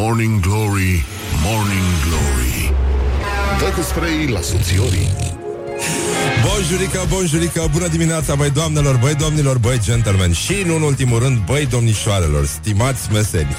Morning Glory, Morning Glory. Dă cu spray la subțiorii Bonjurică, bonjurică, bună dimineața, băi doamnelor, băi domnilor, băi gentlemen Și, nu în ultimul rând, băi domnișoarelor, stimați meseni.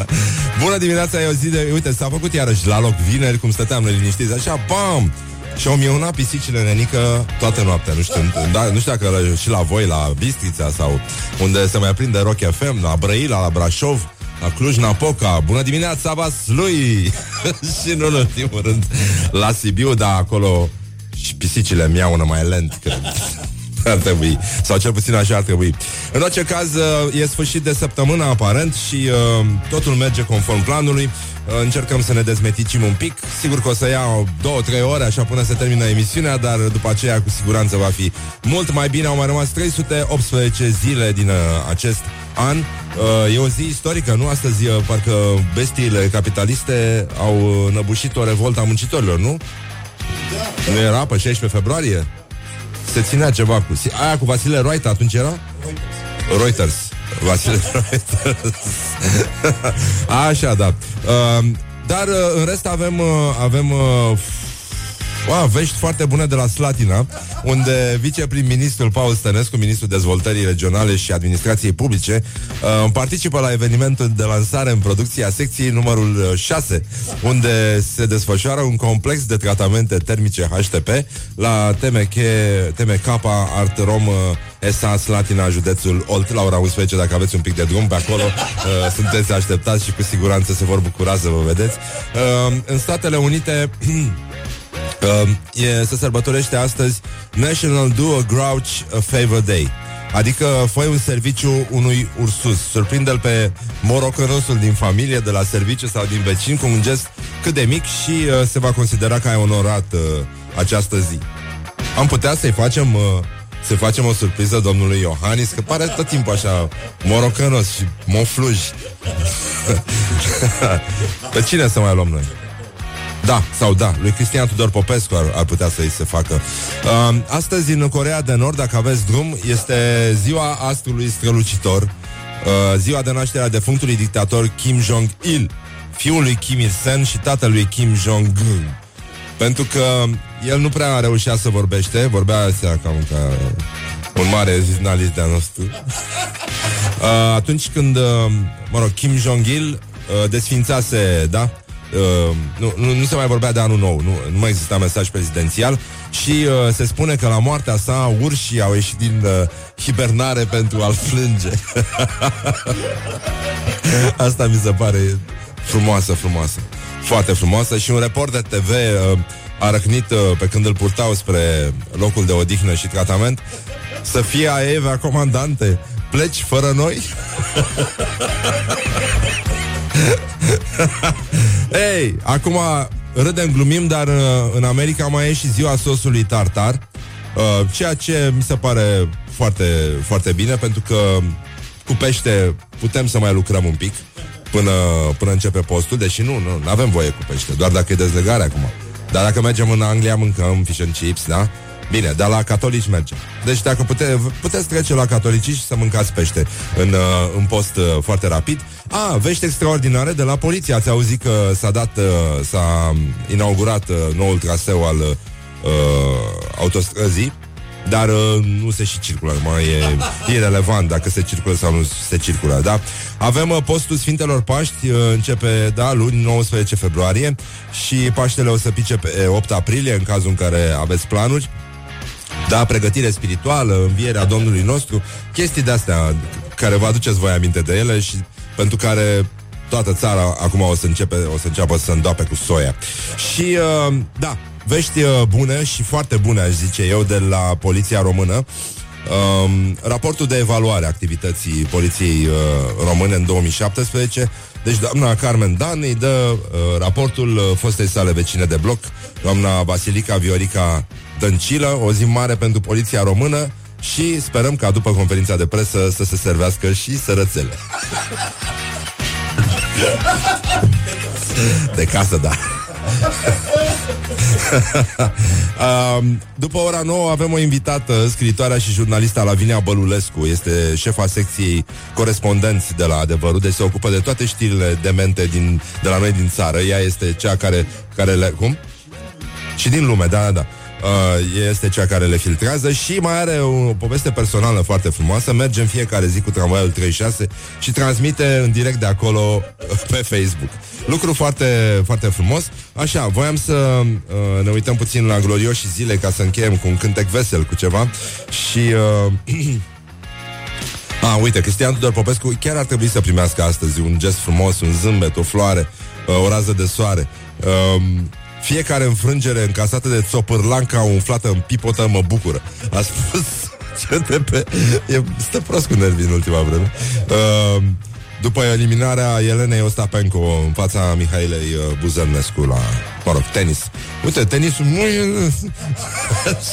Bună dimineața, e o zi de... Uite, s-a făcut iarăși la loc vineri, cum stăteam noi liniștiți, așa, bam! Și au mieunat pisicile nenică toată noaptea Nu știu, da, nu știu dacă și la voi La Bistrița sau unde se mai prinde Rock FM La Brăila, la Brașov la Cluj-Napoca, bună dimineața, lui Și nu în ultimul rând La Sibiu, da, acolo Și pisicile miau mai lent cred. ar trebui, sau cel puțin așa ar trebui. În orice caz, e sfârșit de săptămână aparent și uh, totul merge conform planului. Uh, încercăm să ne dezmeticim un pic. Sigur că o să iau două, trei ore așa până se termină emisiunea, dar după aceea cu siguranță va fi mult mai bine. Au mai rămas 318 zile din uh, acest an. Uh, e o zi istorică, nu? Astăzi, uh, parcă bestiile capitaliste au uh, năbușit o revoltă a muncitorilor, nu? Da. Nu era pe 16 februarie? Se ținea ceva cu... Aia cu Vasile Roita atunci era? Reuters. Reuters. Vasile Reuters. Așa, da. Uh, dar uh, în rest avem, uh, avem uh, Wow, vești foarte bune de la Slatina, unde viceprim-ministrul Paul Stănescu, ministrul dezvoltării regionale și administrației publice, uh, participă la evenimentul de lansare în producția secției numărul 6, uh, unde se desfășoară un complex de tratamente termice HTP la TMK, TMK Art Rom uh, ESA Slatina, județul Olt, la ora 11, dacă aveți un pic de drum pe acolo, uh, sunteți așteptați și cu siguranță se vor bucura să vă vedeți. Uh, în Statele Unite Uh, e, se sărbătorește astăzi National Do a Grouch a Favor Day. Adică fă un serviciu unui ursus Surprinde-l pe morocănosul din familie De la serviciu sau din vecin Cu un gest cât de mic Și uh, se va considera că ai onorat uh, această zi Am putea să-i facem uh, Să facem o surpriză domnului Iohannis Că pare tot timpul așa Morocănos și mofluj Pe cine să mai luăm noi? Da, sau da, lui Cristian Tudor Popescu ar, ar putea să-i se facă. Uh, astăzi, în Corea de Nord, dacă aveți drum, este ziua astrului strălucitor, uh, ziua de naștere a defunctului dictator Kim Jong-il, fiul lui Kim Il-sen și tatălui Kim Jong-un. Pentru că el nu prea reușea să vorbește, vorbea astea cam ca un mare jurnalist de-a nostru. Uh, atunci când, uh, mă rog, Kim Jong-il uh, desfințase, da, Uh, nu, nu, nu se mai vorbea de anul nou, nu, nu mai exista mesaj prezidențial și uh, se spune că la moartea sa urșii au ieșit din uh, hibernare pentru a-l plânge. Asta mi se pare frumoasă, frumoasă. Foarte frumoasă și un reporter TV uh, a răcnit uh, pe când îl purtau spre locul de odihnă și tratament să fie a Eva comandante. Pleci fără noi? Ei, acum râdem, glumim, dar uh, în America mai e și ziua sosului tartar, uh, ceea ce mi se pare foarte, foarte bine, pentru că cu pește putem să mai lucrăm un pic până, până începe postul, deși nu, nu avem voie cu pește, doar dacă e dezlegare acum. Dar dacă mergem în Anglia, mâncăm fish and chips, da? Bine, dar la catolici merge. Deci dacă pute, puteți trece la catolici și să mâncați pește în, uh, în post uh, foarte rapid. A, vești extraordinare de la poliție. Ați auzit că s-a dat, uh, s-a inaugurat noul traseu al uh, autostrăzii dar uh, nu se și circulă, mai e irrelevant dacă se circulă sau nu se circulă, da? Avem uh, postul Sfintelor Paști, uh, începe, da, luni 19 februarie și Paștele o să pice pe 8 aprilie, în cazul în care aveți planuri. Da, pregătire spirituală, învierea Domnului nostru, chestii de-astea care vă aduceți voi aminte de ele și pentru care toată țara acum o să, începe, o să înceapă să îndoape cu soia. Și, uh, da, vești uh, bune și foarte bune, aș zice eu, de la Poliția Română. Um, raportul de evaluare a activității Poliției uh, Române în 2017 deci doamna Carmen Dan îi dă uh, raportul uh, fostei sale vecine de bloc, doamna Basilica Viorica Dăncilă, o zi mare pentru poliția română și sperăm ca după conferința de presă să se servească și sărățele. De casă, da. uh, după ora 9 avem o invitată, scriitoarea și jurnalista Lavinia Bălulescu. Este șefa secției corespondenți de la Adevărul, deci se ocupă de toate știrile demente din, de la noi din țară. Ea este cea care, care le... Cum? Și din lume, da, da, da. Uh, este cea care le filtrează și mai are o poveste personală foarte frumoasă. Merge în fiecare zi cu tramvaiul 36 și transmite în direct de acolo uh, pe Facebook. Lucru foarte, foarte frumos. Așa, voiam să uh, ne uităm puțin la glorioși zile ca să încheiem cu un cântec vesel, cu ceva. Și... Uh, A, uite, Cristian Tudor Popescu chiar ar trebui să primească astăzi un gest frumos, un zâmbet, o floare, uh, o rază de soare. Uh, fiecare înfrângere încasată de țopârlanca umflată în pipotă mă bucură. A spus CTP. E, stă prost cu nervii în ultima vreme. Uh, după eliminarea Elenei Ostapenko în fața Mihailei uh, Buzărnescu la, mă rog, tenis. Uite, tenisul nu e...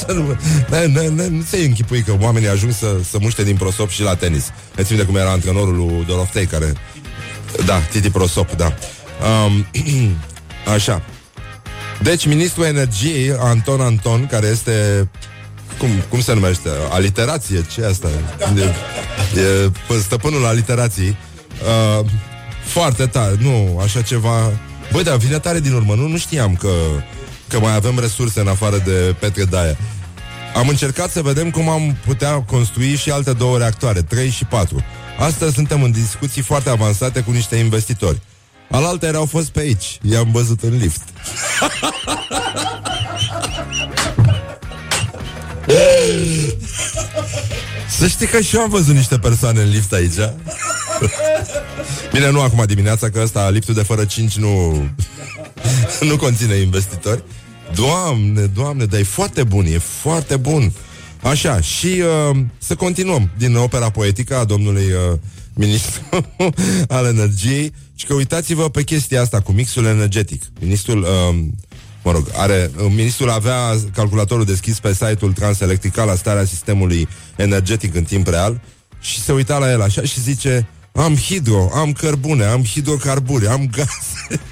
nu se închipui că oamenii ajung să, să muște din prosop și la tenis. Ne de cum era antrenorul lui Doroftei, care... Da, Titi Prosop, da. Um, așa. Deci, ministrul energiei, Anton Anton, care este cum, cum se numește? Aliterație? Ce asta? E, e stăpânul aliterației. Uh, foarte tare, nu, așa ceva... Băi, dar vine tare din urmă, nu, nu știam că, că mai avem resurse în afară de Petre Daia. Am încercat să vedem cum am putea construi și alte două reactoare, 3 și 4. Astăzi suntem în discuții foarte avansate cu niște investitori. Alaltă erau fost pe aici. I-am văzut în lift. Să știi că și eu am văzut niște persoane în lift aici. Bine, nu acum dimineața, că ăsta, liftul de fără 5 nu, nu conține investitori. Doamne, doamne, dar e foarte bun, e foarte bun. Așa, și uh, să continuăm din opera poetică a domnului uh, ministru al energiei și că uitați-vă pe chestia asta cu mixul energetic. Ministrul, uh, mă rog, are, uh, ministrul avea calculatorul deschis pe site-ul Transelectrical la starea sistemului energetic în timp real și se uita la el așa și zice am hidro, am cărbune, am hidrocarburi, am gaze,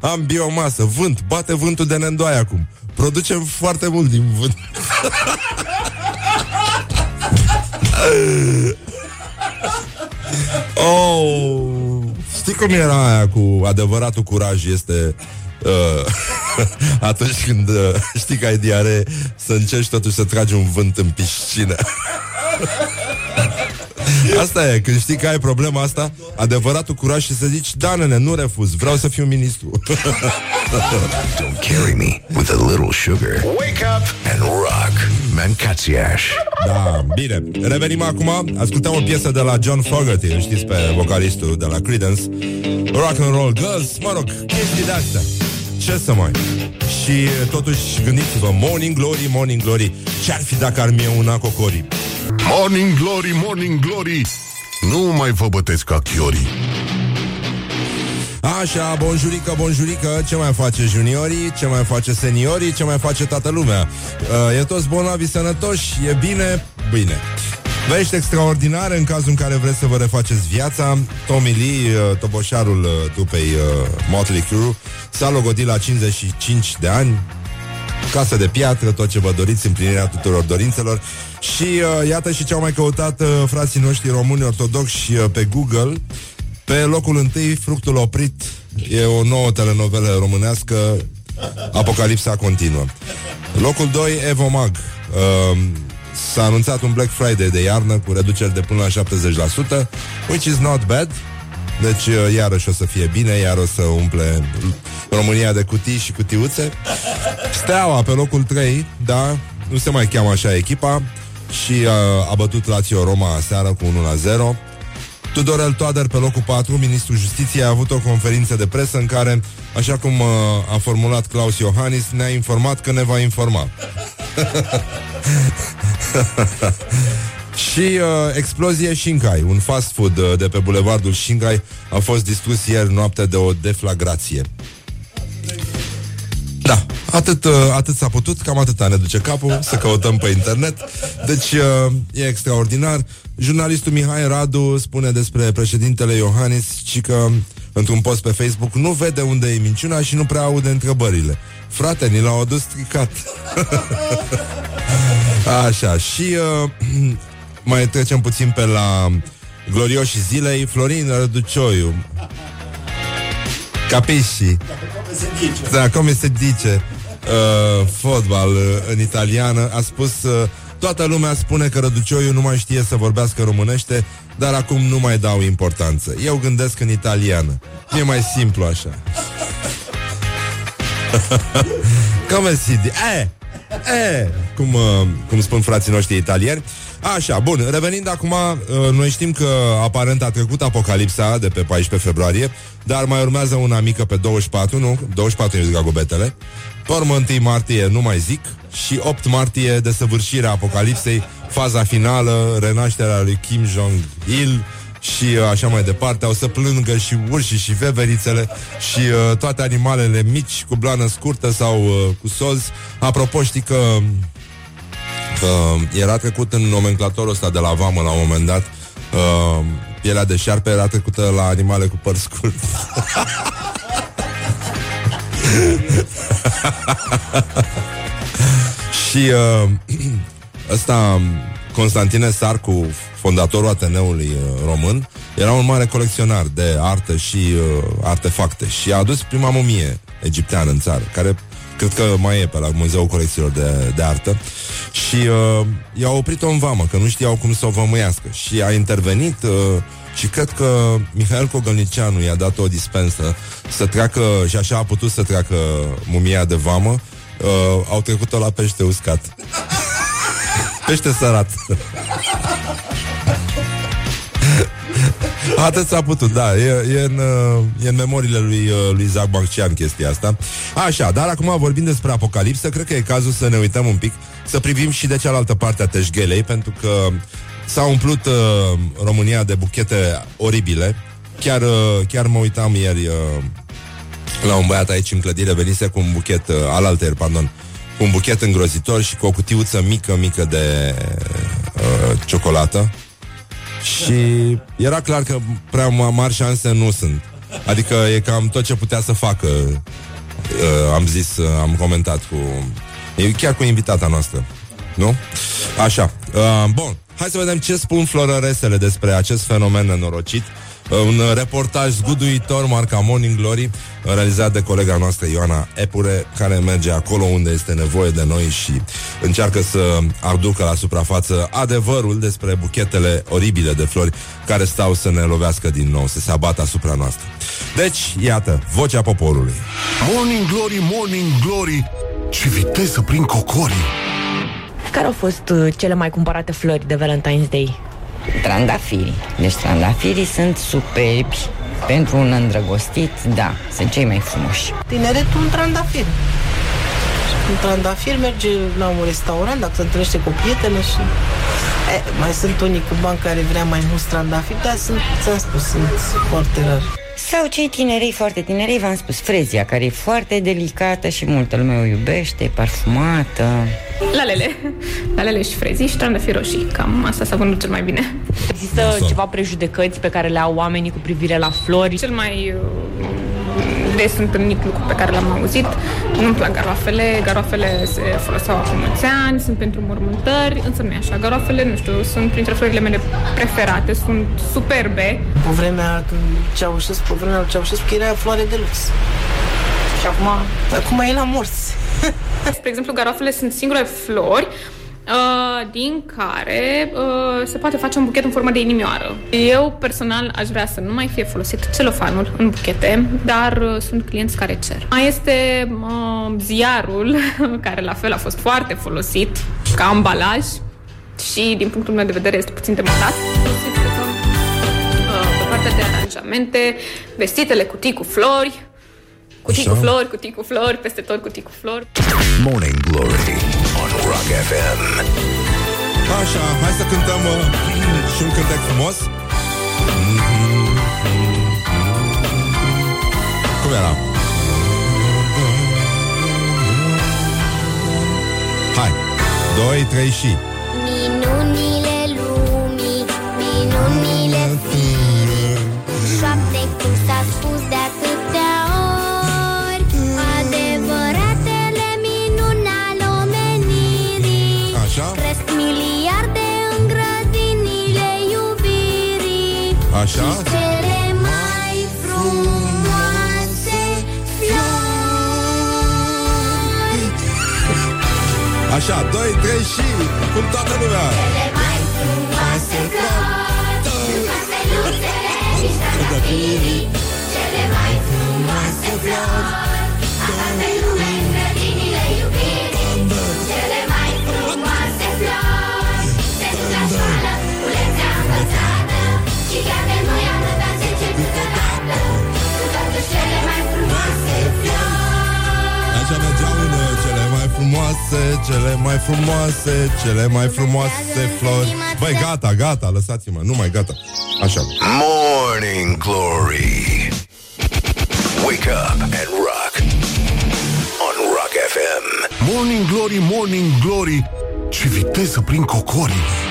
am biomasă, vânt, bate vântul de nendoaie acum. Producem foarte mult din vânt. oh, știi cum era aia cu adevăratul curaj este uh, atunci când uh, știi că ai diare să încerci totuși să tragi un vânt în piscină. Asta e, când știi că ai problema asta, adevăratul curaj și să zici, da, nene, nu refuz, vreau să fiu ministru. Don't carry me with a little sugar. Wake up and rock. Mancațiaș. Da, bine. Revenim acum, ascultăm o piesă de la John Fogerty, îl știți pe vocalistul de la Creedence. Rock and Roll Girls, mă rog, chestii de astea. Ce să mai... Și totuși gândiți-vă Morning Glory, Morning Glory Ce-ar fi dacă ar mie una cocori? Morning Glory, Morning Glory Nu mai vă bătesc ca chiorii. Așa, bonjurică, bonjurică Ce mai face juniorii, ce mai face seniorii Ce mai face toată lumea? Uh, E toți bolnavi sănătoși, e bine, bine Vești extraordinare în cazul în care vreți să vă refaceți viața. Tommy Lee, uh, toboșarul uh, trupei uh, Motley Crue S-a logodit la 55 de ani. Casă de piatră, tot ce vă doriți, împlinirea tuturor dorințelor. Și uh, iată și ce au mai căutat uh, frații noștri români ortodoxi uh, pe Google. Pe locul întâi, Fructul Oprit. E o nouă telenovelă românească. Apocalipsa continuă. Locul 2, Evomag uh, S-a anunțat un Black Friday de iarnă Cu reduceri de până la 70% Which is not bad deci uh, iarăși o să fie bine, iar o să umple România de cutii și cutiuțe. Steaua pe locul 3, da, nu se mai cheamă așa echipa și uh, a bătut Lazio Roma seară cu 1 la 0. Tudorel Toader pe locul 4, ministrul justiției, a avut o conferință de presă în care, așa cum uh, a formulat Claus Iohannis, ne-a informat că ne va informa. Și uh, explozie Shinkai, un fast food uh, de pe bulevardul Shinkai a fost distrus ieri noapte de o deflagrație. Da, atât, uh, atât s-a putut, cam atâta ne duce capul, să căutăm pe internet. Deci uh, e extraordinar. Jurnalistul Mihai Radu spune despre președintele Iohannis și că într-un post pe Facebook, nu vede unde e minciuna și nu prea aude întrebările. Frate, ni l-au adus stricat. Așa, și uh, mai trecem puțin pe la glorioși zilei. Florin Răducioiu. Capisci? Da, come se dice uh, fotbal uh, în italiană. A spus uh, Toată lumea spune că Răducioiu nu mai știe să vorbească românește, dar acum nu mai dau importanță. Eu gândesc în italiană. E mai simplu așa. Come si di... Eh, eh, cum, uh, cum spun frații noștri italieni. Așa, bun, revenind acum, uh, noi știm că aparent a trecut apocalipsa de pe 14 februarie, dar mai urmează una mică pe 24, nu? 24 e gagobetele. Pe urmă 1 martie nu mai zic și 8 martie desăvârșirea apocalipsei, faza finală, renașterea lui Kim Jong-il, și uh, așa mai departe, au să plângă și urșii și veverițele și uh, toate animalele mici cu blană scurtă sau uh, cu solzi. Apropo, știi că uh, era trecut în nomenclatorul ăsta de la vamă la un moment dat uh, pielea de șarpe era trecută la animale cu păr scurt. și uh, ăsta Constantine Sarcu, fondatorul Ateneului uh, Român, era un mare colecționar de artă și uh, artefacte și a adus prima mumie egipteană în țară, care cred că mai e pe la Muzeul Colecțiilor de, de Artă. Și uh, i-a oprit-o în vamă, că nu știau cum să o vămâiască. Și a intervenit uh, și cred că Mihail Cogălnicianu i-a dat o dispensă să treacă, și așa a putut să treacă mumia de vamă, uh, au trecut-o la pește uscat. pește sărat. Atât s-a putut, da, e, e, în, e în memoriile lui, uh, lui Zac Bancian chestia asta. Așa, dar acum vorbim despre apocalipsă, cred că e cazul să ne uităm un pic, să privim și de cealaltă parte a teșghelei, pentru că s-a umplut uh, România de buchete oribile. Chiar, uh, chiar mă uitam ieri uh, la un băiat aici în clădire, venise cu un buchet, uh, alaltăieri, pardon, cu un buchet îngrozitor și cu o cutiuță mică, mică de uh, ciocolată și era clar că prea mari șanse nu sunt. Adică e cam tot ce putea să facă. Uh, am zis, uh, am comentat cu... E chiar cu invitata noastră. Nu? Așa. Uh, bun. Hai să vedem ce spun florăresele despre acest fenomen nenorocit. Un reportaj zguduitor, marca Morning Glory, realizat de colega noastră Ioana Epure, care merge acolo unde este nevoie de noi și încearcă să aducă la suprafață adevărul despre buchetele oribile de flori care stau să ne lovească din nou, să se abată asupra noastră. Deci, iată, vocea poporului. Morning Glory, Morning Glory, ce viteză prin cocorii! Care au fost uh, cele mai cumpărate flori de Valentine's Day? Trandafiri. Deci trandafirii sunt superbi. Pentru un îndrăgostit, da, sunt cei mai frumoși. Tineretul un trandafir. Un trandafir merge la un restaurant dacă se întâlnește cu prietene și... E, mai sunt unii cu bani care vrea mai mulți trandafiri, dar sunt, ți-am spus, sunt foarte rari. Sau cei tinerei foarte tinerei, v-am spus, frezia, care e foarte delicată și multă lume o iubește, parfumată. Lalele. Lalele și frezii și trandafiri roșii. Cam asta s-a vândut cel mai bine. Există Asta. ceva prejudecăți pe care le au oamenii cu privire la flori? Cel mai uh, des întâlnit lucru pe care l-am auzit. Nu-mi plac garoafele, garoafele se foloseau acum mulți ani, sunt pentru mormântări, însă nu e așa. Garoafele, nu știu, sunt printre florile mele preferate, sunt superbe. Pe vremea când Ceaușescu, pe vremea lui Ceaușescu era floare de lux. Și acum? Acum e la morți. Spre exemplu, garoafele sunt singure flori Uh, din care uh, se poate face un buchet în formă de inimioară. Eu personal aș vrea să nu mai fie folosit celofanul în buchete, dar uh, sunt clienți care cer. Mai este uh, ziarul, care la fel a fost foarte folosit ca ambalaj și din punctul meu de vedere este puțin demontat. Uh, pe partea de aranjamente, vestitele cutii cu flori, Cutii cu flori, cutii cu flori, peste tot cutii cu flori. Morning Glory on Rock FM. Așa, hai să cântăm uh, și un cântec frumos. Cum era? Hai, doi, trei și Minunile lumii, minunile Așa? Cele mai frumoase flori. Așa, 2, 3 și Cum toată lumea. Cele mai frumoase flori. Casteluțele nici trandafiri Cele mai frumoase flori frumoase Cele mai frumoase Cele mai frumoase flori Băi, gata, gata, lăsați-mă Nu mai gata Așa Morning Glory. Wake up and rock. On Rock FM. Morning Glory, Morning Glory Ce viteză prin cocorii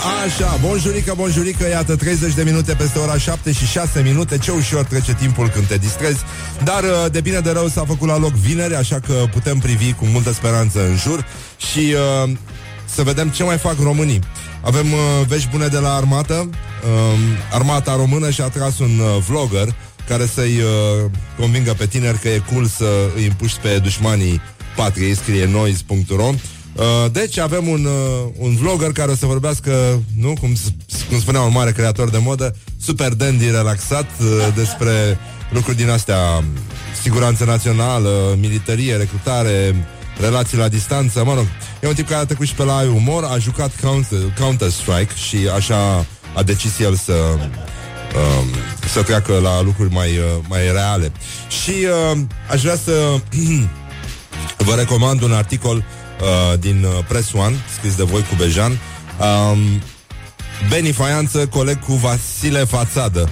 Așa, bonjurică, bonjurică, iată 30 de minute peste ora 7 și 6 minute. Ce ușor trece timpul când te distrezi. Dar uh, de bine de rău s-a făcut la loc vineri Așa că putem privi cu multă speranță în jur Și uh, să vedem ce mai fac românii. Avem uh, vești bune de la armată. Uh, Armata română și-a tras un uh, vlogger Care să-i uh, convingă pe tineri că e cool să îi împuști pe dușmanii patriei Scrie noise.ro Uh, deci avem un, uh, un vlogger care o să vorbească, nu, cum, s- cum spunea un mare creator de modă, super dandy, relaxat, uh, despre lucruri din astea, siguranță națională, militarie, recrutare, relații la distanță, mă rog. E un tip care a trecut și pe la umor, a jucat Counter, Counter-Strike și așa a decis el să um, să treacă la lucruri mai, uh, mai reale. Și uh, aș vrea să vă recomand un articol uh, din uh, Press One, scris de voi cu Bejan. Um, Beni Faianță, coleg cu Vasile Fațadă.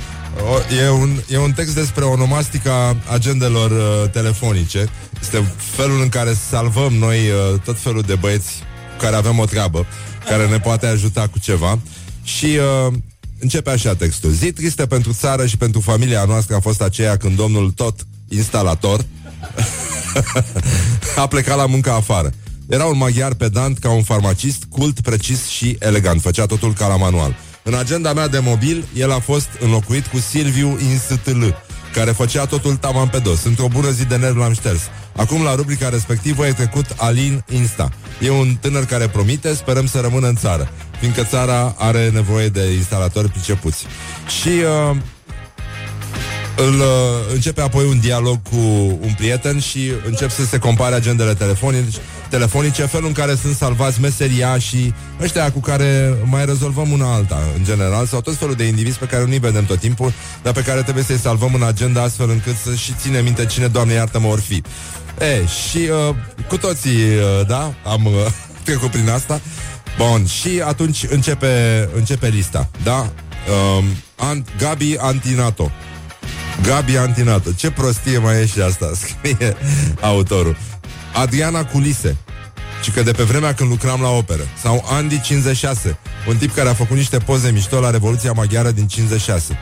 O, e, un, e un text despre onomastica agendelor uh, telefonice. Este felul în care salvăm noi uh, tot felul de băieți cu care avem o treabă, care ne poate ajuta cu ceva. Și uh, începe așa textul. Zi tristă pentru țară și pentru familia noastră a fost aceea când domnul tot instalator a plecat la muncă afară. Era un maghiar pedant ca un farmacist, cult, precis și elegant. Făcea totul ca la manual. În agenda mea de mobil, el a fost înlocuit cu Silviu Instl, care făcea totul taman pe dos. Într-o bună zi de nerv l-am șters. Acum, la rubrica respectivă, e trecut Alin Insta. E un tânăr care promite, sperăm să rămână în țară, fiindcă țara are nevoie de instalatori pricepuți. Și... Uh, îl uh, începe apoi un dialog cu un prieten și încep să se compare agendele telefonice, telefonice, felul în care sunt salvați meseria și ăștia cu care mai rezolvăm una alta, în general, sau tot felul de indivizi pe care nu-i vedem tot timpul, dar pe care trebuie să-i salvăm în agenda astfel încât să și ține minte cine, Doamne iartă-mă, or fi. E, și uh, cu toții, uh, da, am uh, trecut prin asta. Bun, și atunci începe, începe lista, da? Um, Ant, Gabi Antinato. Gabi Antinato. Ce prostie mai e și asta, scrie autorul. Adriana Culise. Și că de pe vremea când lucram la operă. Sau Andy 56. Un tip care a făcut niște poze mișto la Revoluția Maghiară din 56.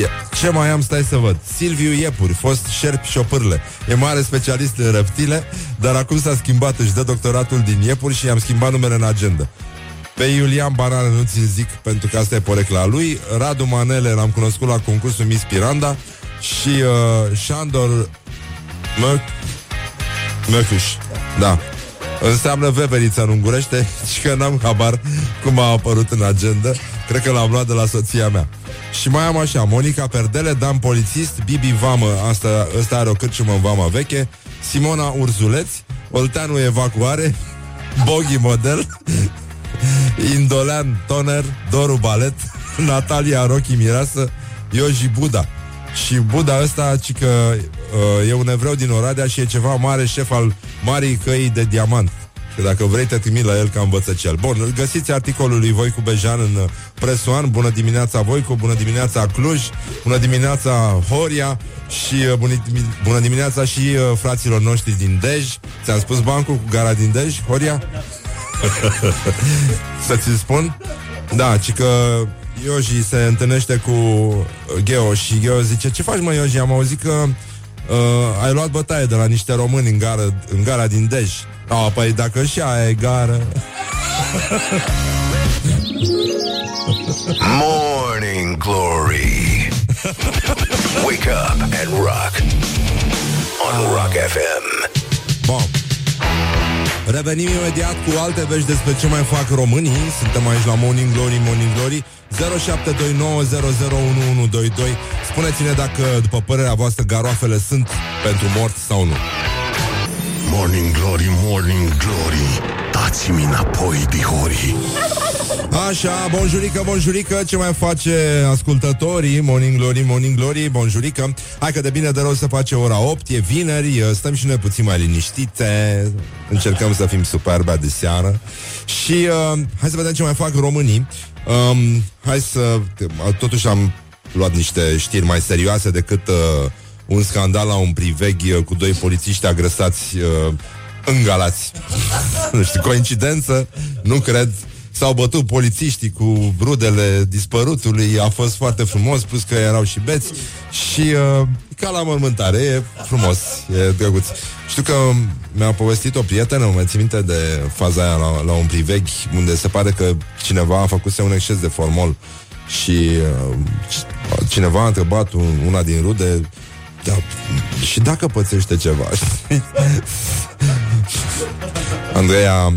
E, ce mai am, stai să văd Silviu Iepuri, fost șerp șopârle E mare specialist în reptile Dar acum s-a schimbat, își dă doctoratul din Iepuri Și i-am schimbat numele în agenda pe Iulian Banane nu ți zic pentru că asta e porecla lui Radu Manele l-am cunoscut la concursul Miss Piranda Și uh, Șandor Mă... Măcuș Da. Înseamnă veveriță în ungurește Și că n-am habar cum a apărut în agenda. Cred că l-am luat de la soția mea. Și mai am așa Monica Perdele, Dan Polițist Bibi Vamă, asta, asta are o cârciumă în Vama Veche Simona Urzuleț Olteanu Evacuare Bogi Model Indolean Toner, Doru Balet, Natalia Rochi Mireasă, Ioji Buda. Și Buda ăsta, ci că uh, e un evreu din Oradea și e ceva mare șef al Marii Căii de Diamant. Că dacă vrei te trimit la el ca învățăcel. Bun, îl găsiți articolul lui Voicu Bejan în uh, Presoan. Bună dimineața Voicu, bună dimineața Cluj, bună dimineața Horia și uh, bună, bună dimineața și uh, fraților noștri din Dej. Ți-am spus bancul cu gara din Dej, Horia? Să ți spun? Da, ci că Ioji se întâlnește cu Geo și Geo zice Ce faci mă Ioji? Am auzit că uh, ai luat bătaie de la niște români în, gară, în gara din Dej Oh, păi dacă și aia e gară Morning Glory. Wake up and rock. On Rock FM. Bun. Revenim imediat cu alte vești despre ce mai fac românii. Suntem aici la Morning Glory, Morning Glory 0729001122 Spuneți-ne dacă, după părerea voastră, garoafele sunt pentru morți sau nu. Morning Glory, Morning Glory Dați-mi înapoi, dihori. Așa, bonjurică, bonjurică Ce mai face ascultătorii? Morning Glory, Morning Glory, bonjurică. Hai că de bine de rău se face ora 8 E vineri, stăm și noi puțin mai liniștite Încercăm să fim superbe de seară Și uh, hai să vedem ce mai fac românii. Um, Hai să... Totuși am luat niște știri mai serioase decât uh, un scandal la un priveghi uh, cu doi polițiști agresați uh, în Galați. nu știu, coincidență? Nu cred. S-au bătut polițiștii cu rudele dispărutului, a fost foarte frumos, plus că erau și beți și uh, ca la mormântare, e frumos, e drăguț. Știu că mi-a povestit o prietenă, mă țin minte de faza aia la, la un priveghi, unde se pare că cineva a făcut un exces de formol și uh, cineva a întrebat un, una din rude da, și dacă pățește ceva Andreea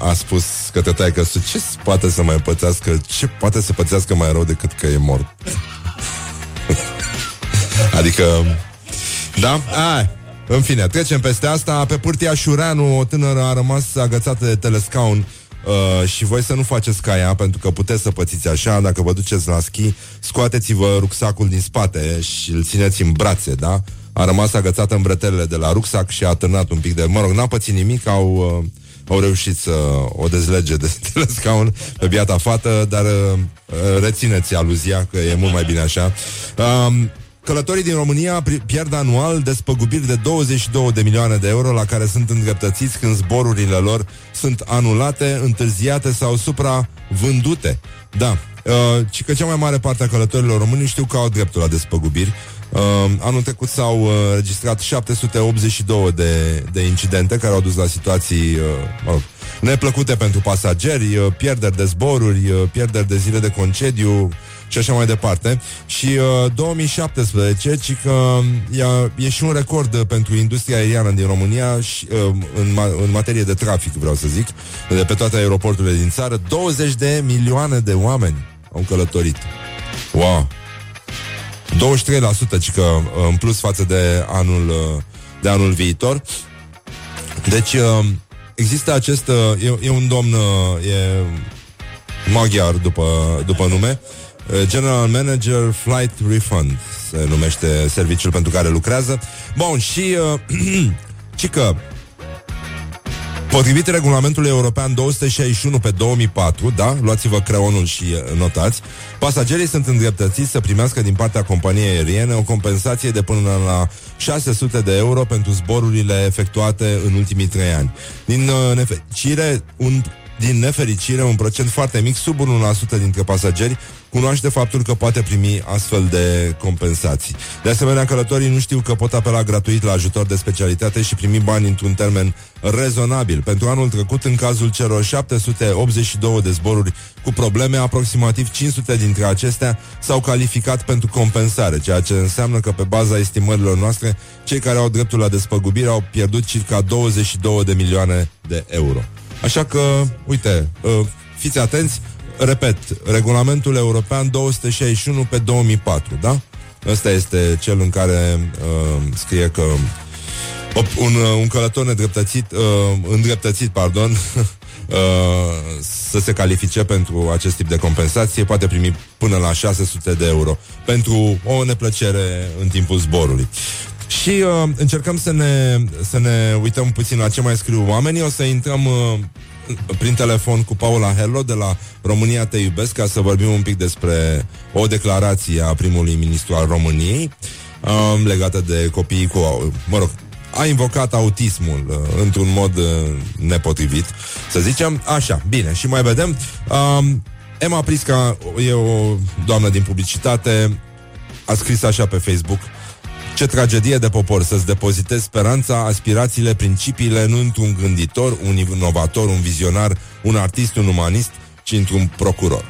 a spus către taică ce poate să mai pățească, ce poate să pățească mai rău decât că e mort. adică, da? Ai, în fine, trecem peste asta. Pe Purtia Șureanu, o tânără a rămas agățată de telescaun Uh, și voi să nu faceți ca ea, pentru că puteți să pățiți așa, dacă vă duceți la schi, scoateți-vă rucsacul din spate și îl țineți în brațe, da? A rămas agățată în bretelele de la rucsac și a târnat un pic de... Mă rog, n-a pățit nimic, au... Uh, au reușit să o dezlege de, de la scaun pe biata fată, dar uh, rețineți aluzia, că e mult mai bine așa. Um, Călătorii din România pierd anual despăgubiri de 22 de milioane de euro la care sunt îndreptățiți când zborurile lor sunt anulate, întârziate sau supra-vândute. Da, uh, ci că cea mai mare parte a călătorilor români știu că au dreptul la despăgubiri. Uh, anul trecut s-au uh, registrat 782 de, de incidente care au dus la situații uh, mă rog, neplăcute pentru pasageri, uh, pierderi de zboruri, uh, pierderi de zile de concediu, și așa mai departe. Și uh, 2017, ci că e, e și un record pentru industria aeriană din România și, uh, în, ma- în materie de trafic, vreau să zic, de pe toate aeroporturile din țară. 20 de milioane de oameni au călătorit. Wow! 23% ci că uh, în plus față de anul, uh, de anul viitor. Deci uh, există acest... E, e un domn, e maghiar după, după nume, Uh, General Manager Flight Refund se numește serviciul pentru care lucrează. Bun, și uh, ci că Potrivit regulamentului european 261 pe 2004, da, luați-vă creonul și uh, notați, pasagerii sunt îndreptățiți să primească din partea companiei aeriene o compensație de până la 600 de euro pentru zborurile efectuate în ultimii trei ani. Din uh, nefericire, un din nefericire, un procent foarte mic, sub 1% dintre pasageri, cunoaște faptul că poate primi astfel de compensații. De asemenea, călătorii nu știu că pot apela gratuit la ajutor de specialitate și primi bani într-un termen rezonabil. Pentru anul trecut, în cazul celor 782 de zboruri cu probleme, aproximativ 500 dintre acestea s-au calificat pentru compensare, ceea ce înseamnă că pe baza estimărilor noastre, cei care au dreptul la despăgubire au pierdut circa 22 de milioane de euro. Așa că, uite, uh, fiți atenți, repet, regulamentul european 261 pe 2004, da? Ăsta este cel în care uh, scrie că un, uh, un călător nedreptățit, uh, îndreptățit, pardon, uh, să se califice pentru acest tip de compensație, poate primi până la 600 de euro pentru o neplăcere în timpul zborului. Și uh, încercăm să ne, să ne uităm puțin la ce mai scriu oamenii. O să intrăm uh, prin telefon cu Paula Hello de la România Te Iubesc ca să vorbim un pic despre o declarație a primului ministru al României uh, legată de copiii cu, mă rog, a invocat autismul uh, într-un mod uh, nepotrivit, să zicem. Așa, bine, și mai vedem. Uh, Emma Prisca e o doamnă din publicitate, a scris așa pe Facebook ce tragedie de popor să-ți depozitezi speranța, aspirațiile, principiile nu într-un gânditor, un inovator, un vizionar, un artist, un umanist, ci într-un procuror.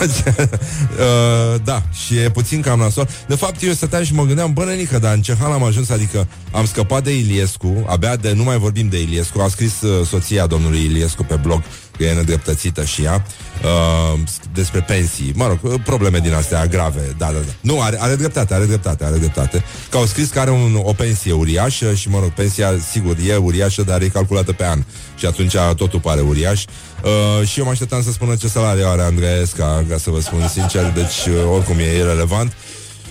uh, da, și e puțin cam nasol. De fapt, eu stăteam și mă gândeam, bă, nenică, dar în ce hal am ajuns? Adică am scăpat de Iliescu, abia de, nu mai vorbim de Iliescu, a scris uh, soția domnului Iliescu pe blog că e nedreptățită și ea, uh, despre pensii, mă rog, uh, probleme din astea grave, da, da, da. Nu, are, are dreptate, are dreptate, are dreptate. Că au scris că are un, o pensie uriașă și, mă rog, pensia, sigur, e uriașă, dar e calculată pe an. Și atunci totul pare uriaș. Uh, și eu mă așteptam să spună ce salariu are Andreesca, ca să vă spun sincer, deci uh, oricum e irrelevant.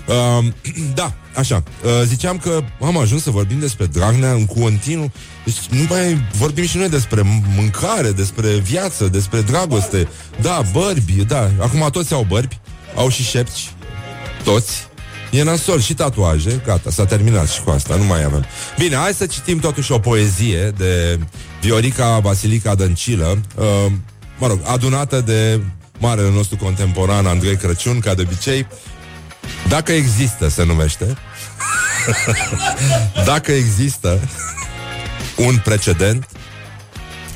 Uh, da, așa. Uh, ziceam că am ajuns să vorbim despre Dragnea în continuu. Deci nu mai vorbim și noi despre mâncare, despre viață, despre dragoste. Da, bărbi, da. Acum toți au bărbi, au și șepci. Toți. E nasol și tatuaje, gata, s-a terminat și cu asta, nu mai avem. Bine, hai să citim totuși o poezie de Viorica Basilica Dăncilă, uh, mă rog, adunată de marele nostru contemporan Andrei Crăciun, ca de obicei. Dacă există, se numește. Dacă există un precedent,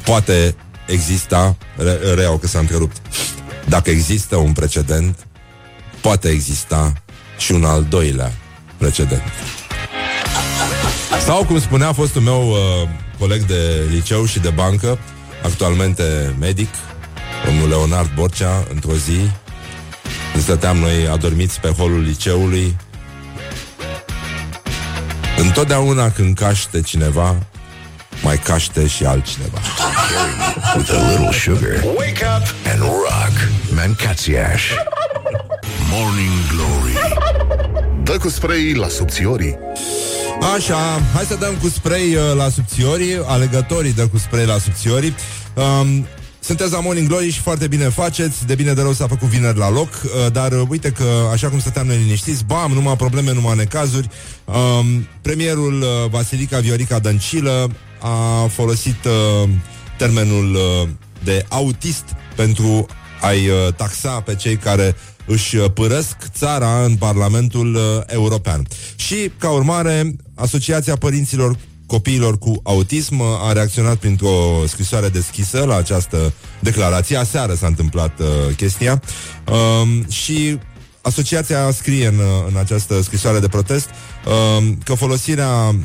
poate exista, re, reau că s-a întrerupt, dacă există un precedent, poate exista și un al doilea precedent. Sau, cum spunea fostul meu uh, coleg de liceu și de bancă, actualmente medic, domnul Leonard Borcea, într-o zi, când stăteam noi adormiți pe holul liceului, întotdeauna când caște cineva, mai caște și altcineva. With a little sugar. Wake up and rock. Mancațiaș. Morning Glory Dă cu spray la subțiorii Așa, hai să dăm cu spray uh, la subțiorii Alegătorii dă cu spray la subțiorii um, sunteți la Morning Glory și foarte bine faceți De bine de rău s-a făcut vineri la loc uh, Dar uh, uite că, așa cum stăteam noi liniștiți Bam, numai probleme, numai necazuri um, Premierul uh, Vasilica Viorica Dăncilă A folosit uh, termenul uh, de autist Pentru a-i uh, taxa pe cei care își uh, părăsc țara în Parlamentul uh, European. Și, ca urmare, Asociația Părinților Copiilor cu Autism uh, a reacționat printr-o scrisoare deschisă la această declarație. Aseară s-a întâmplat uh, chestia um, și asociația scrie în, uh, în această scrisoare de protest um, că folosirea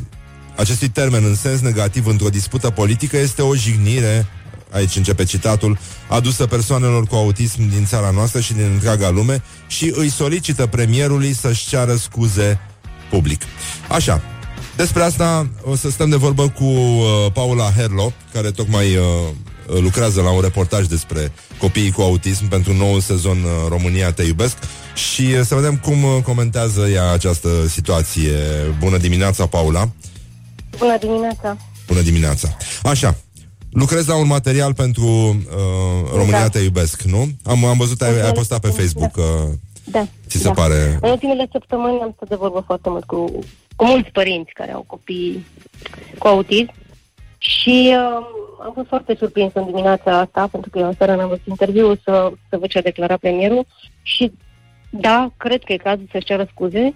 acestui termen în sens negativ într-o dispută politică este o jignire aici începe citatul, adusă persoanelor cu autism din țara noastră și din întreaga lume și îi solicită premierului să-și ceară scuze public. Așa, despre asta o să stăm de vorbă cu uh, Paula Herlo, care tocmai uh, lucrează la un reportaj despre copiii cu autism pentru noul sezon uh, România Te Iubesc și uh, să vedem cum uh, comentează ea această situație. Bună dimineața, Paula! Bună dimineața! Bună dimineața! Așa, lucrezi la un material pentru uh, România Da. Te Iubesc, nu? Am, am văzut, ai, ai postat pe Facebook. Uh, Da. ți se da. pare... În ultimele săptămâni am stat de vorbă foarte mult cu, cu mulți părinți care au copii cu autism și uh, am fost foarte surprins în dimineața asta, pentru că eu în seara n-am văzut interviul să, să văd ce a declarat premierul și da, cred că e cazul să-și ceară scuze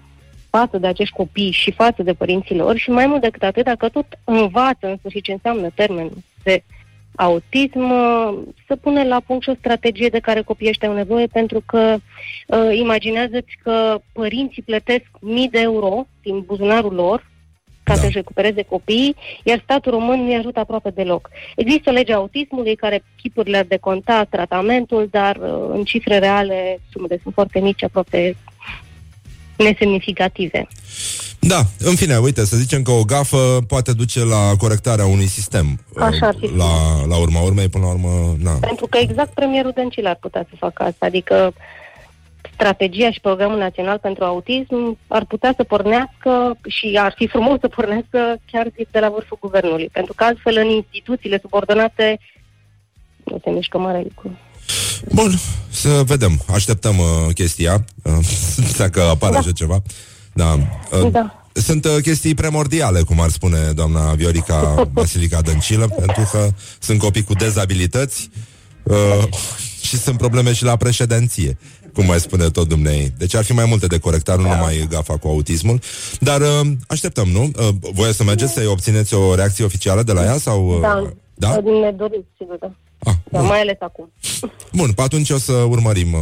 față de acești copii și față de părinții lor și mai mult decât atât, dacă tot învață în sfârșit ce înseamnă termenul de autism, uh, să pune la punct și o strategie de care copiii ăștia au nevoie, pentru că uh, imaginează-ți că părinții plătesc mii de euro din buzunarul lor ca Da. să-și recupereze copiii, iar statul român nu-i ajută aproape deloc. Există legea autismului care chipurile ar deconta tratamentul, dar uh, în cifre reale sumele sunt foarte mici, aproape nesemnificative. Da, în fine, uite, să zicem că o gafă poate duce la corectarea unui sistem. Așa ar fi. Uh, La, la urma urmei, până la urmă, na. Pentru că exact premierul Dăncilă ar putea să facă asta, adică strategia și programul național pentru autism ar putea să pornească și ar fi frumos să pornească chiar de la vârful guvernului, pentru că altfel în instituțiile subordonate nu se mișcă mare lucru. Bun, să vedem. Așteptăm uh, chestia, uh, dacă apare Da. așa ceva. Da. Uh, Da. Sunt uh, chestii primordiale, cum ar spune doamna Viorica Basilica Dăncilă, pentru că sunt copii cu dezabilități uh, și sunt probleme și la președinție, cum mai spune tot dumnei. Deci ar fi mai multe de corectat, nu numai gafa cu autismul. Dar uh, așteptăm, nu? Uh, voie să mergeți să-i obțineți o reacție oficială de la ea? Sau, uh, Da, da? ne dorim, sigur, da. Ah, Dar mai ales acum. Bun, pe atunci o să urmărim uh,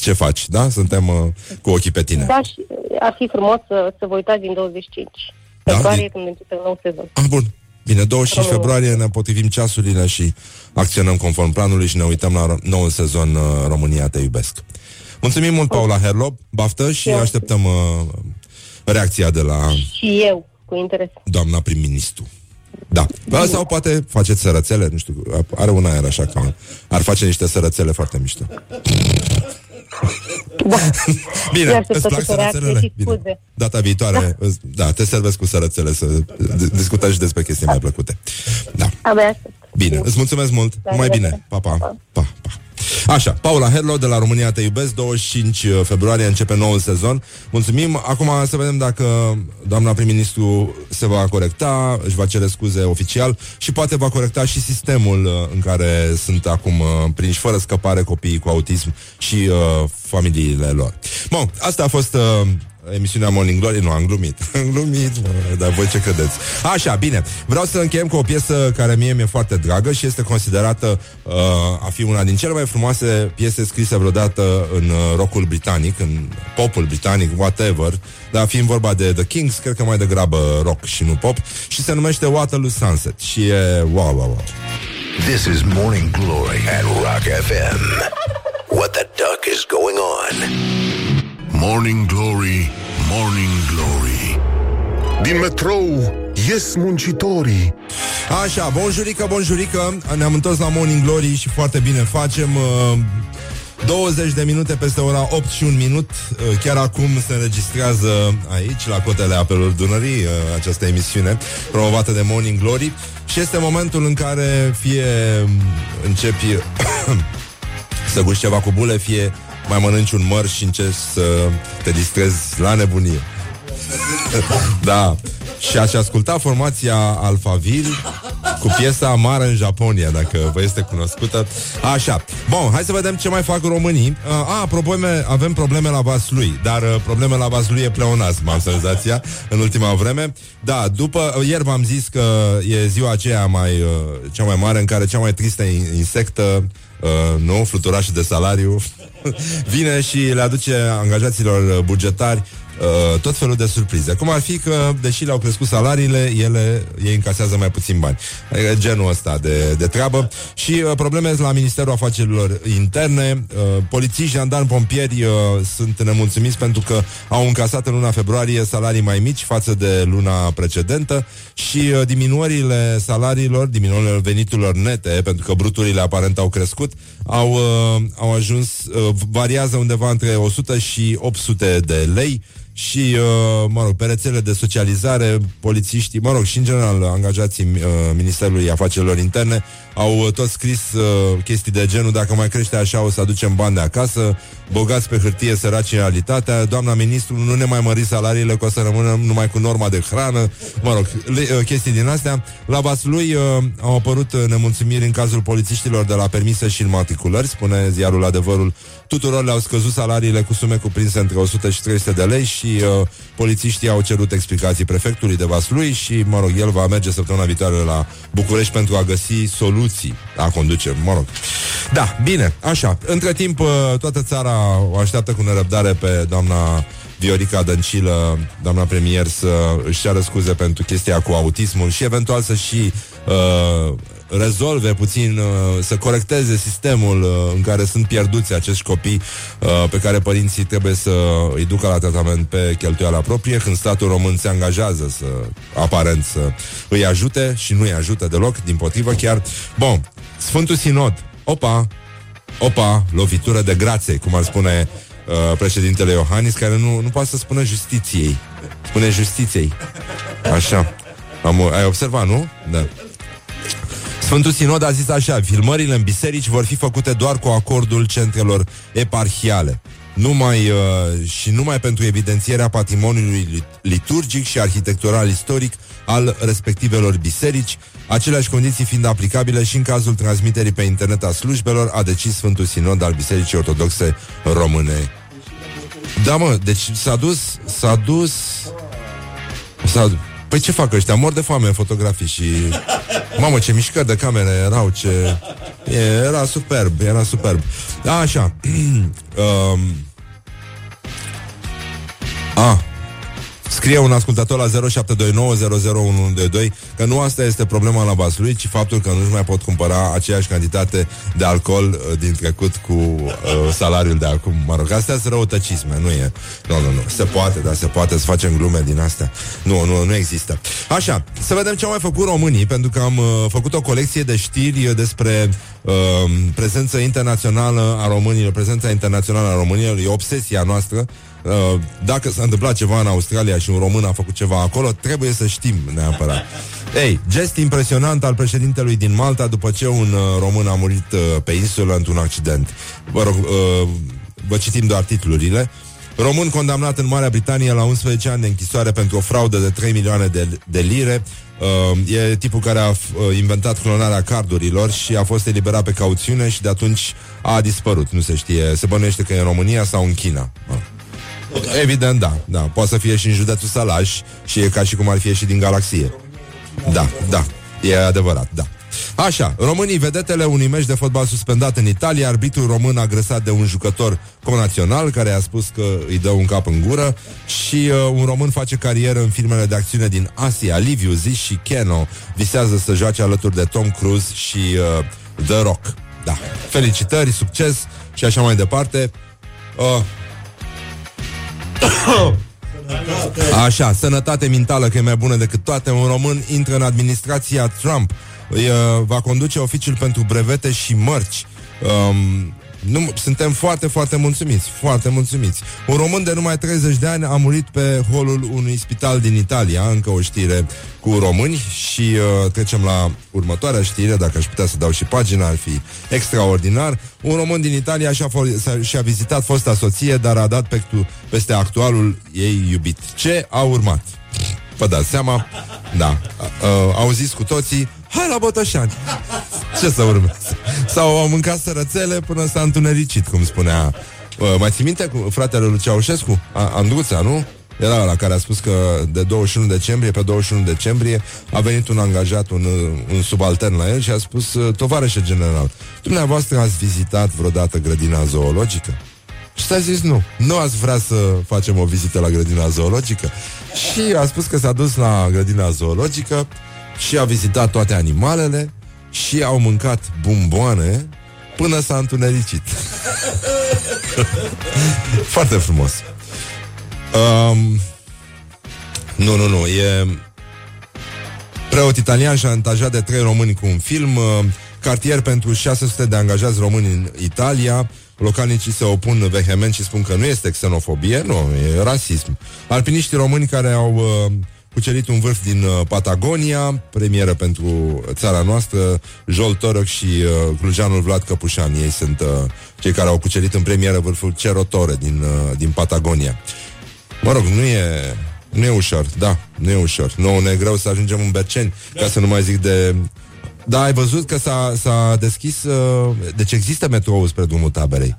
ce faci, da? Suntem uh, cu ochii pe tine. Da, și ar fi frumos să, să vă uitați din 25 Da? februarie Din- când începe un nou sezon. Ah, bun. Bine, 25 Oh. februarie ne potrivim ceasurile și acționăm conform planului și ne uităm la ro- noul sezon uh, România te iubesc. Mulțumim mult, Paula Herlob, baftă și Eu. așteptăm uh, reacția de la Și eu, cu interes. doamna prim-ministru. Da. Bă, sau poate faceți sărățele, nu știu, are un aer așa că ar face niște sărățele foarte mișto. Bine, Eu aștept îți plac totuși o reacție sărățelele? și Bine. scuze. Data viitoare, da. da, te servesc cu sărățele să d- discutăm și despre chestii mai plăcute. Da. Abia aștept. Bine, îți mulțumesc mult. La Numai revedere. bine. Pa, pa. Pa, pa. Așa, Paula Herlo de la România Te Iubesc 25 februarie începe noul sezon. Mulțumim, acum să vedem dacă Doamna prim-ministru se va corecta Își va cere scuze oficial Și poate va corecta și sistemul uh, În care sunt acum uh, prinși Fără scăpare copiii cu autism Și uh, familiile lor. Bun, asta a fost uh, Emisiunea Morning Glory, nu, am glumit. Am glumit, mă, dar voi ce credeți? Așa, bine, vreau să încheiem cu o piesă Care mie mi-e foarte dragă Și este considerată uh, a fi una din cele mai frumoase Piese scrise vreodată În uh, rockul britanic În popul britanic, whatever. Dar fiind vorba de The Kings Cred că mai degrabă rock și nu pop. Și se numește Waterloo Sunset Și e wow, wow, wow. This is Morning Glory at Rock FM. What the duck is going on? Morning Glory, Morning Glory. Din metrou ies muncitorii. Așa, bonjurică, bonjurică. Ne-am întors la Morning Glory și foarte bine facem uh, 20 de minute peste ora 8 și un minut. Uh, Chiar acum se înregistrează aici La cotele apelor Dunării uh, Această emisiune promovată de Morning Glory. Și este momentul în care Fie um, începi Să guși ceva cu bule Fie mai mănânci un măr și încerci să te distrezi la nebunie da. Și aș asculta formația Alphaville cu piesa Amară în Japonia, dacă vă este cunoscută. Așa. Bun, hai să vedem ce mai fac românii. Uh, a, probleme, avem probleme la Vaslui, dar uh, probleme la Vaslui e pleonasm, am senzația, în ultima vreme. Da, după, uh, ieri v-am zis că e ziua aceea mai, uh, cea mai mare în care cea mai tristă in- insectă Uh, nu, fluturașul de salariu. Vine și le aduce angajaților bugetari uh, tot felul de surprize. Cum ar fi că, deși le-au crescut salariile, ele, ei încasează mai puțin bani. Adică genul ăsta de, de treabă. Și uh, probleme la Ministerul Afacerilor Interne. Uh, polițiști, jandarmi, pompieri uh, sunt nemulțumiți pentru că au încasat în luna februarie salarii mai mici față de luna precedentă și uh, diminuările salariilor, diminuările veniturilor nete, pentru că bruturile aparent au crescut, au, uh, au ajuns, uh, variază undeva între 100 și 800 de lei și, uh, mă rog, pe rețele de socializare, polițiștii, mă rog, și în general angajații uh, Ministerului Afacerilor Interne au uh, tot scris uh, chestii de genul, dacă mai crește așa o să aducem bani de acasă, bogați pe hârtie, săraci în realitatea, doamna ministru, nu ne mai mări salariile, că o să rămânem numai cu norma de hrană, mă rog, le, uh, chestii din astea. La Vaslui uh, au apărut uh, nemulțumiri în cazul polițiștilor de la permise și înmatriculări, spune ziarul Adevărul, tuturor le-au scăzut salariile cu sume cuprinse între 100 și 300 de lei și uh, polițiștii au cerut explicații prefectului de Vaslui și, mă rog, el va merge săptămâna viitoare la București pentru a găsi soluții a conduce, mă rog. Da, bine, așa. Între timp, uh, toată țara o așteaptă cu nerăbdare pe doamna Viorica Dăncilă, doamna premier, să își ceară scuze pentru chestia cu autismul și eventual să și uh, rezolve puțin, uh, să corecteze sistemul uh, în care sunt pierduți acești copii uh, pe care părinții trebuie să îi ducă la tratament pe cheltuiala proprie, când statul român se angajează să, aparent, să îi ajute și nu îi ajută deloc, din potrivă chiar. Bun, Sfântul Sinod, opa, opa, lovitură de grație, cum ar spune uh, președintele Iohannis, care nu, nu poate să spună justiției. Spune justiției. Așa. Am, ai observat, nu? Da. Sfântul Sinod a zis așa, filmările în biserici vor fi făcute doar cu acordul centrelor eparhiale. Numai uh, și numai pentru evidențierea patrimoniului lit- liturgic și arhitectural istoric al respectivelor biserici, aceleași condiții fiind aplicabile și în cazul transmiterii pe internet a slujbelor, a decis Sfântul Sinod al Bisericii Ortodoxe Române. Da, mă, deci s-a dus, s-a dus, s-a, Păi ce fac ăștia? Mor de foame în fotografii și... Mamă, ce mișcări de camere erau, ce... Era superb, era superb. Așa. um, a, Scrie un ascultător la 0729001122 că nu asta este problema la Vaslui, ci faptul că nu-și mai pot cumpăra aceeași cantitate de alcool uh, din trecut cu uh, salariul de acum. Mă rog, astea sunt răutăcisme, nu e. Nu, nu, nu. Se poate, dar se poate să facem glume din astea. Nu, nu, nu există. Așa, să vedem ce au mai făcut românii, pentru că am uh, făcut o colecție de știri despre uh, prezența internațională a românilor, prezența internațională a românilor, e obsesia noastră Uh, dacă s-a întâmplat ceva în Australia și un român a făcut ceva acolo, trebuie să știm neapărat. Ei, gest impresionant al președintelui din Malta după ce un uh, român a murit uh, pe insulă într-un accident. Vă rog, uh, vă citim doar titlurile. Român condamnat în Marea Britanie la 11 ani de închisoare pentru o fraudă de 3 milioane de, de lire. Uh, e tipul care a uh, inventat clonarea cardurilor și a fost eliberat pe cauțiune și de atunci a dispărut. Nu se știe, se bănuiește că e în România sau în China. Uh. Evident, da, da. Poate să fie și în județul Salaj și e ca și cum ar fi și din galaxie. Da, da, e adevărat, da. Așa, românii vedetele unui meci de fotbal suspendat în Italia, arbitrul român agresat de un jucător conațional care a spus că îi dă un cap în gură și uh, un român face carieră în filmele de acțiune din Asia, Liviu Zish și Keno visează să joace alături de Tom Cruise și uh, The Rock. Da, felicitări, succes și așa mai departe. Uh, Așa, sănătate mentală că e mai bună decât toate. Un român intră în administrația Trump. Îi, uh, va conduce oficiul pentru brevete și mărci. Um, nu, suntem foarte, foarte mulțumiți, foarte mulțumiți. Un român de numai 30 de ani a murit pe holul unui spital din Italia, încă o știre cu români și uh, trecem la următoarea știre, dacă aș putea să dau și pagina, ar fi extraordinar. Un român din Italia și-a, fo- și-a vizitat fosta soție, dar a dat pe, peste actualul ei iubit. Ce a urmat? Vă dați seama? Da. Uh, auziți cu toții Hai la Botoșani Ce să urmeze? Sau au mâncat sărățele până s-a întunericit, cum spunea uh, Mai ții minte cu fratele lui Ceaușescu? A- Andruța, nu? Era la care a spus că de 21 decembrie, pe 21 decembrie, a venit un angajat, un, un subaltern la el și a spus, tovarășe general, dumneavoastră ați vizitat vreodată grădina zoologică? Și s-a zis nu, nu ați vrea să facem o vizită la grădina zoologică? Și a spus că s-a dus la grădina zoologică și a vizitat toate animalele și au mâncat bomboane până s-a întunericit. Foarte frumos. Um, nu, nu, nu, e... Preot italian șantajat de trei români cu un film, uh, cartier pentru 600 de angajați români în Italia, localnicii se opun vehement și spun că nu este xenofobie, nu, e rasism. Alpiniștii români care au uh, cucerit un vârf din uh, Patagonia, premieră pentru țara noastră, Jol Toroc și uh, clujanul Vlad Căpușan. Ei sunt uh, cei care au cucerit în premieră vârful Cerotore din, uh, din Patagonia. Mă rog, nu e, nu e ușor, da, nu e ușor. Nu, ne e greu să ajungem în Berceni, ca să nu mai zic de... Da, ai văzut că s-a, s-a deschis... Uh, deci există metrou spre drumul taberei.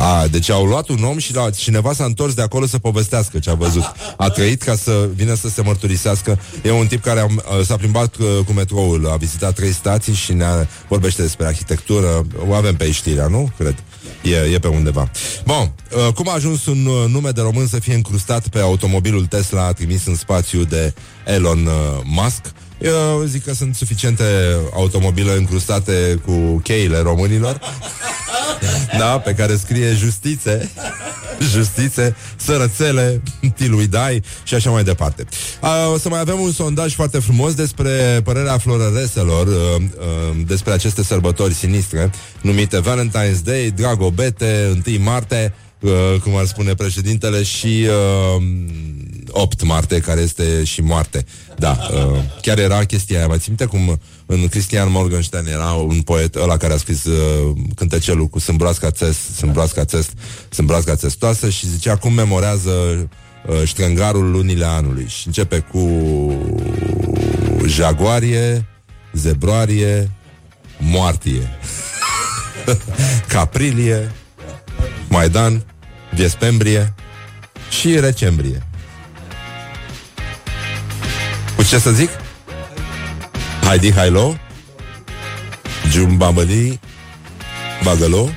A, deci au luat un om și la, cineva s-a întors de acolo să povestească ce a văzut. A trăit ca să vină să se mărturisească. E un tip care a, s-a plimbat cu, cu metroul, a vizitat trei stații și ne vorbește despre arhitectură. O avem pe știrea, nu? Cred. E, e pe undeva. Bun, uh, cum a ajuns un uh, nume de român să fie încrustat pe automobilul Tesla trimis în spațiu de Elon uh, Musk? Eu zic că sunt suficiente automobile încrustate cu cheile românilor Da, pe care scrie justițe Justițe, sărățele, tiluidai și așa mai departe. O să mai avem un sondaj foarte frumos despre părerea florăreselor Despre aceste sărbători sinistre Numite Valentine's Day, Dragobete, 1 Marte cum ar spune președintele Și 8 Marte, care este și moarte. Da, chiar era chestia aia. Mai ținte cum în Cristian Morgenstern era un poet ăla care a scris uh, cântecelul cu sâmbroasca țes, sâmbroasca țes, sâmbroasca țestoasă și zicea cum memorează uh, ștrângarul lunile anului. Și începe cu jaguarie, zebroarie, moartie, caprilie, maidan, viespembrie și recembrie. Cu ce să zic? Heidi Hailo Jumbamălii Bagalo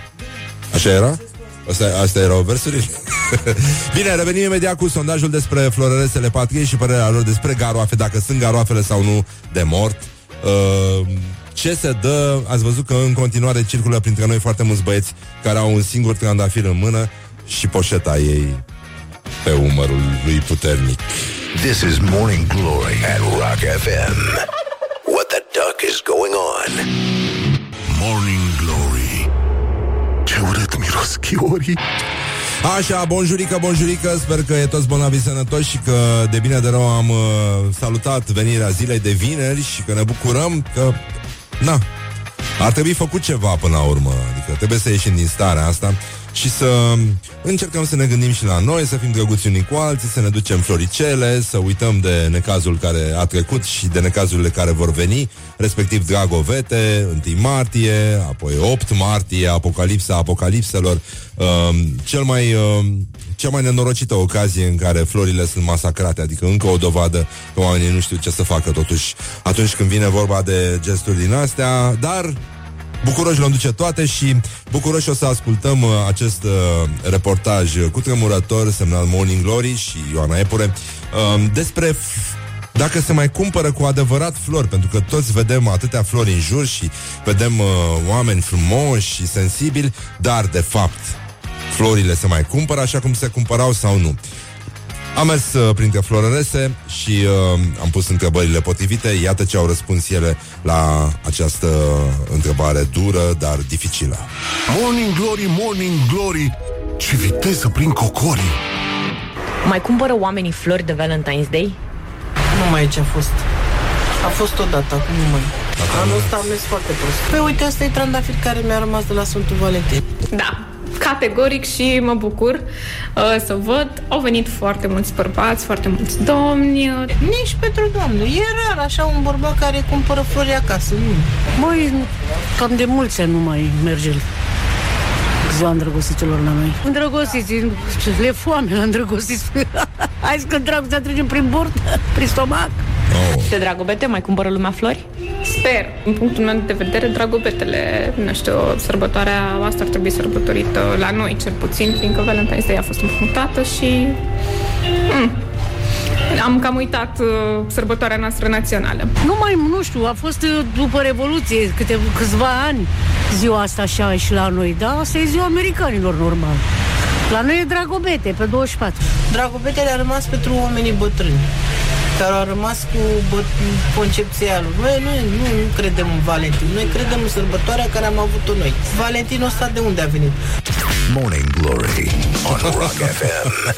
Așa era? Asta, asta erau versurile? Bine, revenim imediat cu sondajul despre florăresele patriei și părerea lor despre garoafe, dacă sunt garoafele sau nu de mort. Uh, ce se dă, ați văzut că în continuare circulă printre noi foarte mulți băieți care au un singur trandafir în mână și poșeta ei pe umărul lui puternic. This is Morning Glory at Rock FM. What the duck is going on? Morning Glory Ce urât miros chiorii Așa, bonjurică, bonjurică, sper că e toți bolnavi sănătoși și că de bine de rău am uh, salutat venirea zilei de vineri și că ne bucurăm că, na, ar trebui făcut ceva până la urmă, adică trebuie să ieșim din starea asta și să încercăm să ne gândim și la noi, să fim drăguți unii cu alții, să ne ducem floricele, să uităm de necazul care a trecut și de necazurile care vor veni, respectiv Dragovete, 1 martie, apoi 8 martie, Apocalipsa Apocalipselor, um, cel mai, um, cea mai nenorocită ocazie în care florile sunt masacrate, adică încă o dovadă că oamenii nu știu ce să facă totuși atunci când vine vorba de gesturi din astea, dar Bucuroși le duce toate și bucuroși o să ascultăm uh, acest uh, reportaj cu tremurător semnal Morning Glory și Ioana Epure uh, despre f- dacă se mai cumpără cu adevărat flori, pentru că toți vedem atâtea flori în jur și vedem uh, oameni frumoși și sensibili, dar de fapt florile se mai cumpără așa cum se cumpărau sau nu. Am mers uh, printre florărese și uh, am pus întrebările potrivite. Iată ce au răspuns ele la această întrebare dură, dar dificilă. Morning Glory, Morning Glory Ce viteză prin cocorii Mai cumpără oamenii flori de Valentine's Day? Nu mai ce a fost. A fost odată, acum nu mai. Anul ăsta am mers foarte prost. Păi uite, asta e trandafir care mi-a rămas de la Sfântul Valentin. Da, categoric și mă bucur uh, să văd. Au venit foarte mulți bărbați, foarte mulți domni. uh, Nici pentru doamne. E rar așa un bărbat care cumpără flori acasă. Nu. Măi, cam de mulți ani nu mai merge ziua îndrăgostiților la noi. Îndrăgostiți, le e foame la îndrăgostiți. Hai să că dragostea trecem prin burtă, prin stomac. Oh. De dragobete mai cumpără lumea flori? Sper. În punctul meu de vedere, dragobetele, nu știu, sărbătoarea asta ar trebui sărbătorită la noi, cel puțin, fiindcă Valentine's Day a fost împrumutată și... Mm, am cam uitat uh, sărbătoarea noastră națională. Nu mai, nu știu, a fost uh, după Revoluție, câte, câțiva ani ziua asta așa și la noi, da? Asta e ziua americanilor, normal. La noi e Dragobete, pe 24. Dragobetele a rămas pentru oamenii bătrâni care au rămas cu bă- concepția lui. Noi nu, nu, nu credem în Valentin, noi credem în sărbătoarea care am avut-o noi. Valentinul ăsta de unde a venit? Morning Glory on Rock FM.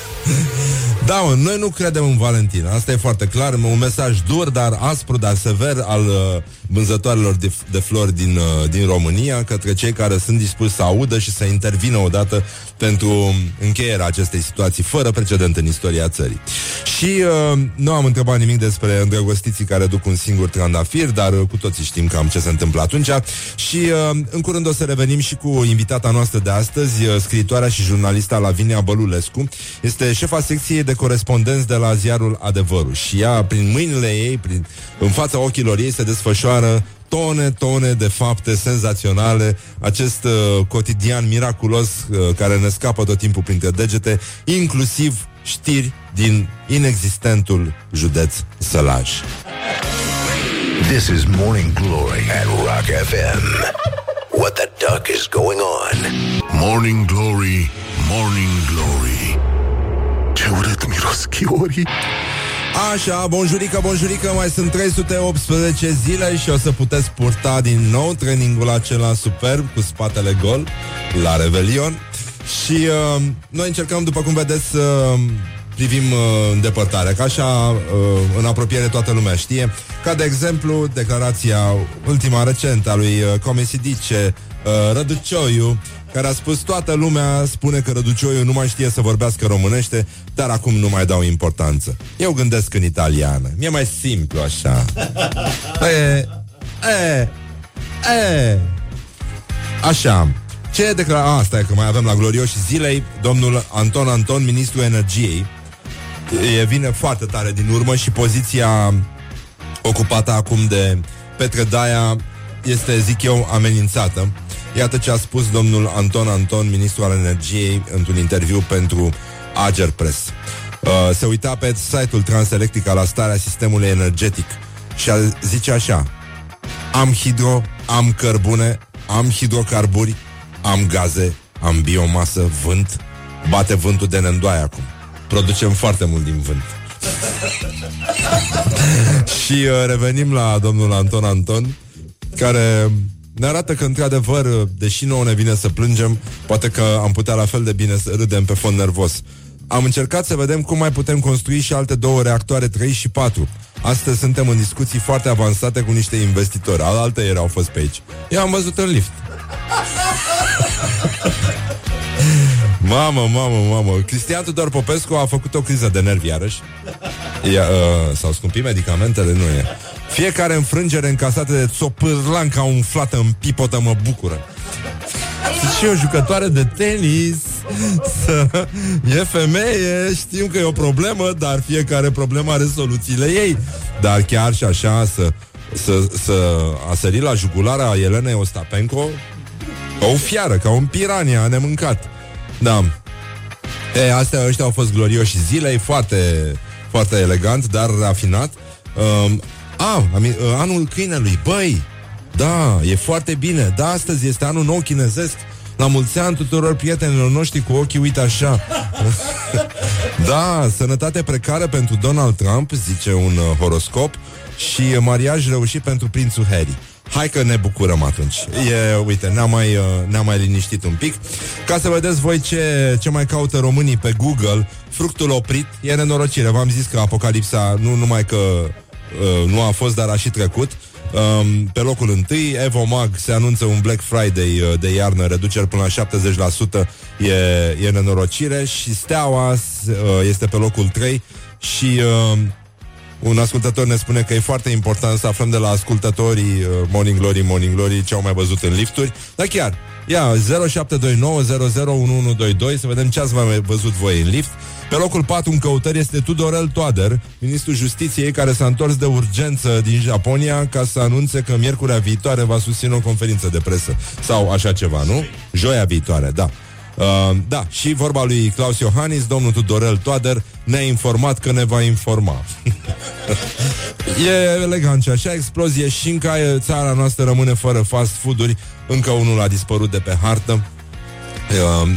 Da, mă, noi nu credem în Valentin. Asta e foarte clar. Un mesaj dur, dar aspru, dar sever al uh, vânzătoarelor de, de flori din, uh, din România către cei care sunt dispuși să audă și să intervină odată pentru încheierea acestei situații fără precedent în istoria țării. Și uh, nu am întrebat nimic despre îndrăgostiții care duc un singur trandafir, dar uh, cu toții știm cam ce se întâmplă atunci. Și uh, în curând o să revenim și cu invitata noastră de astăzi, uh, scriitoarea și jurnalista Lavinia Bălulescu. Este șefa secției de corespondenți de la ziarul Adevărul și ea, prin mâinile ei, prin, în fața ochilor ei, se desfășoară tone, tone de fapte senzaționale, acest uh, cotidian miraculos uh, care ne scapă tot timpul printre degete, inclusiv știri din inexistentul județ Sălaj. This is Morning Glory at Rock FM. What the duck is going on? Morning Glory, Morning Glory Ce urât miros chiorii Așa, bonjurică, bonjurică, mai sunt 318 zile și o să puteți purta din nou trainingul acela superb cu spatele gol la Revelion. Și uh, noi încercăm, după cum vedeți, să privim uh, în depărtare, că așa uh, în apropiere toată lumea știe. Ca de exemplu, declarația ultima recentă a lui uh, Comisidice uh, Răducioiu, care a spus toată lumea spune că Răducioiu nu mai știe să vorbească românește, dar acum nu mai dau importanță. Eu gândesc în italiană. Mi-e mai simplu așa. E, e, e. Așa. Ce declara... A, Asta e că mai avem la glorioși zilei domnul Anton Anton, ministrul energiei. E vine foarte tare din urmă și poziția ocupată acum de Petre Daia este, zic eu, amenințată. Iată ce a spus domnul Anton Anton, ministrul al energiei, într-un interviu pentru Ager Press. Uh, se uita pe site-ul Transelectrica la starea sistemului energetic și a zice așa Am hidro, am cărbune, am hidrocarburi, am gaze, am biomasă, vânt, bate vântul de nendoaie acum. Producem foarte mult din vânt. și uh, revenim la domnul Anton Anton, care ne arată că, într-adevăr, deși nouă ne vine să plângem, poate că am putea la fel de bine să râdem pe fond nervos. Am încercat să vedem cum mai putem construi și alte două reactoare 3 și 4. Astăzi suntem în discuții foarte avansate cu niște investitori. Alte ieri au fost pe aici. Eu am văzut în lift. Mamă, mamă, mamă Cristian Tudor Popescu a făcut o criză de nervi iarăși Ia, uh, S-au scumpit medicamentele? Nu e Fiecare înfrângere încasată de țopârlanca umflată în pipotă mă bucură. Și o jucătoare de tenis. Să... E femeie, știm că e o problemă Dar fiecare problemă are soluțiile ei. Dar chiar și așa să, să, să a sărit la jugulara Elenei Ostapenko Ca o fiară, ca un pirania a nemâncat. Da. E, astea ăștia au fost glorioși zilei Foarte, foarte elegant, dar rafinat. Um, a, am, anul câinelui, băi Da, e foarte bine Da, astăzi este anul nou chinezesc la mulți ani tuturor prietenilor noștri cu ochii, uite așa. da, sănătate precară pentru Donald Trump, zice un uh, horoscop, și mariaj reușit pentru prințul Harry. Hai că ne bucurăm atunci. E, uite, ne-am mai, uh, ne mai liniștit un pic. Ca să vedeți voi ce, ce mai caută românii pe Google, fructul oprit e nenorocire. V-am zis că apocalipsa nu numai că uh, nu a fost, dar a și trecut. Um, pe locul întâi, Evo Mag se anunță un Black Friday uh, de iarnă, reduceri până la 70%, e, e nenorocire și Steaua uh, este pe locul 3 și uh, un ascultător ne spune că e foarte important să aflăm de la ascultătorii uh, Morning Glory, Morning Glory ce au mai văzut în lifturi. Dar chiar, ia 0729001122 să vedem ce ați mai văzut voi în lift. Pe locul 4 în căutări este Tudorel Toader, ministrul justiției care s-a întors de urgență din Japonia ca să anunțe că miercurea viitoare va susține o conferință de presă. Sau așa ceva, nu? Joia viitoare, da. Uh, da, și vorba lui Claus Iohannis, domnul Tudorel Toader ne-a informat că ne va informa. e elegant și așa, explozie și încă țara noastră rămâne fără fast food-uri, încă unul a dispărut de pe hartă. Uh,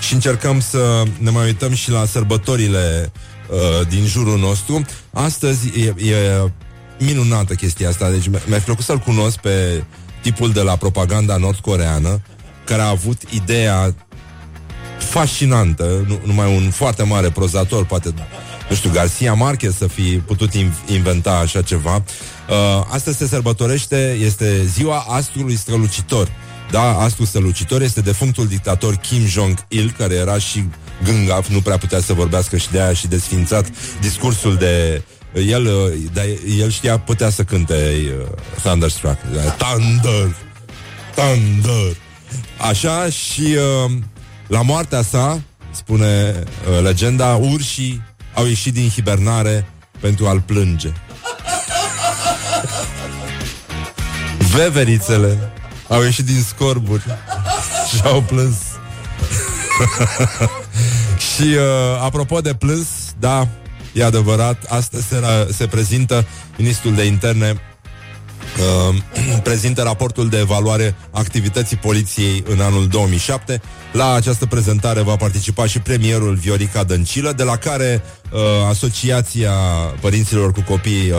și încercăm să ne mai uităm și la sărbătorile uh, din jurul nostru. Astăzi e, e minunată chestia asta, deci mi-a plăcut să-l cunosc pe tipul de la propaganda nord-coreană care a avut ideea fascinantă, nu, numai un foarte mare prozator, poate, nu știu, Garcia Marquez să fi putut inventa așa ceva. Uh, astăzi se sărbătorește, este ziua astrului strălucitor. Da, astru strălucitor este defunctul dictator Kim Jong-il, care era și gângaf, nu prea putea să vorbească și de aia și desfințat discursul de el, uh, de, el știa, putea să cânte uh, Thunderstruck. Thunder! Thunder! Așa și uh, la moartea sa, spune uh, legenda, urșii au ieșit din hibernare pentru a-l plânge. Veverițele au ieșit din scorburi și au plâns. și uh, apropo de plâns, da, e adevărat, astăzi se, se prezintă ministrul de interne uh, prezintă raportul de evaluare activității poliției în anul 2007. La această prezentare va participa și premierul Viorica Dăncilă, de la care uh, Asociația Părinților cu Copii uh,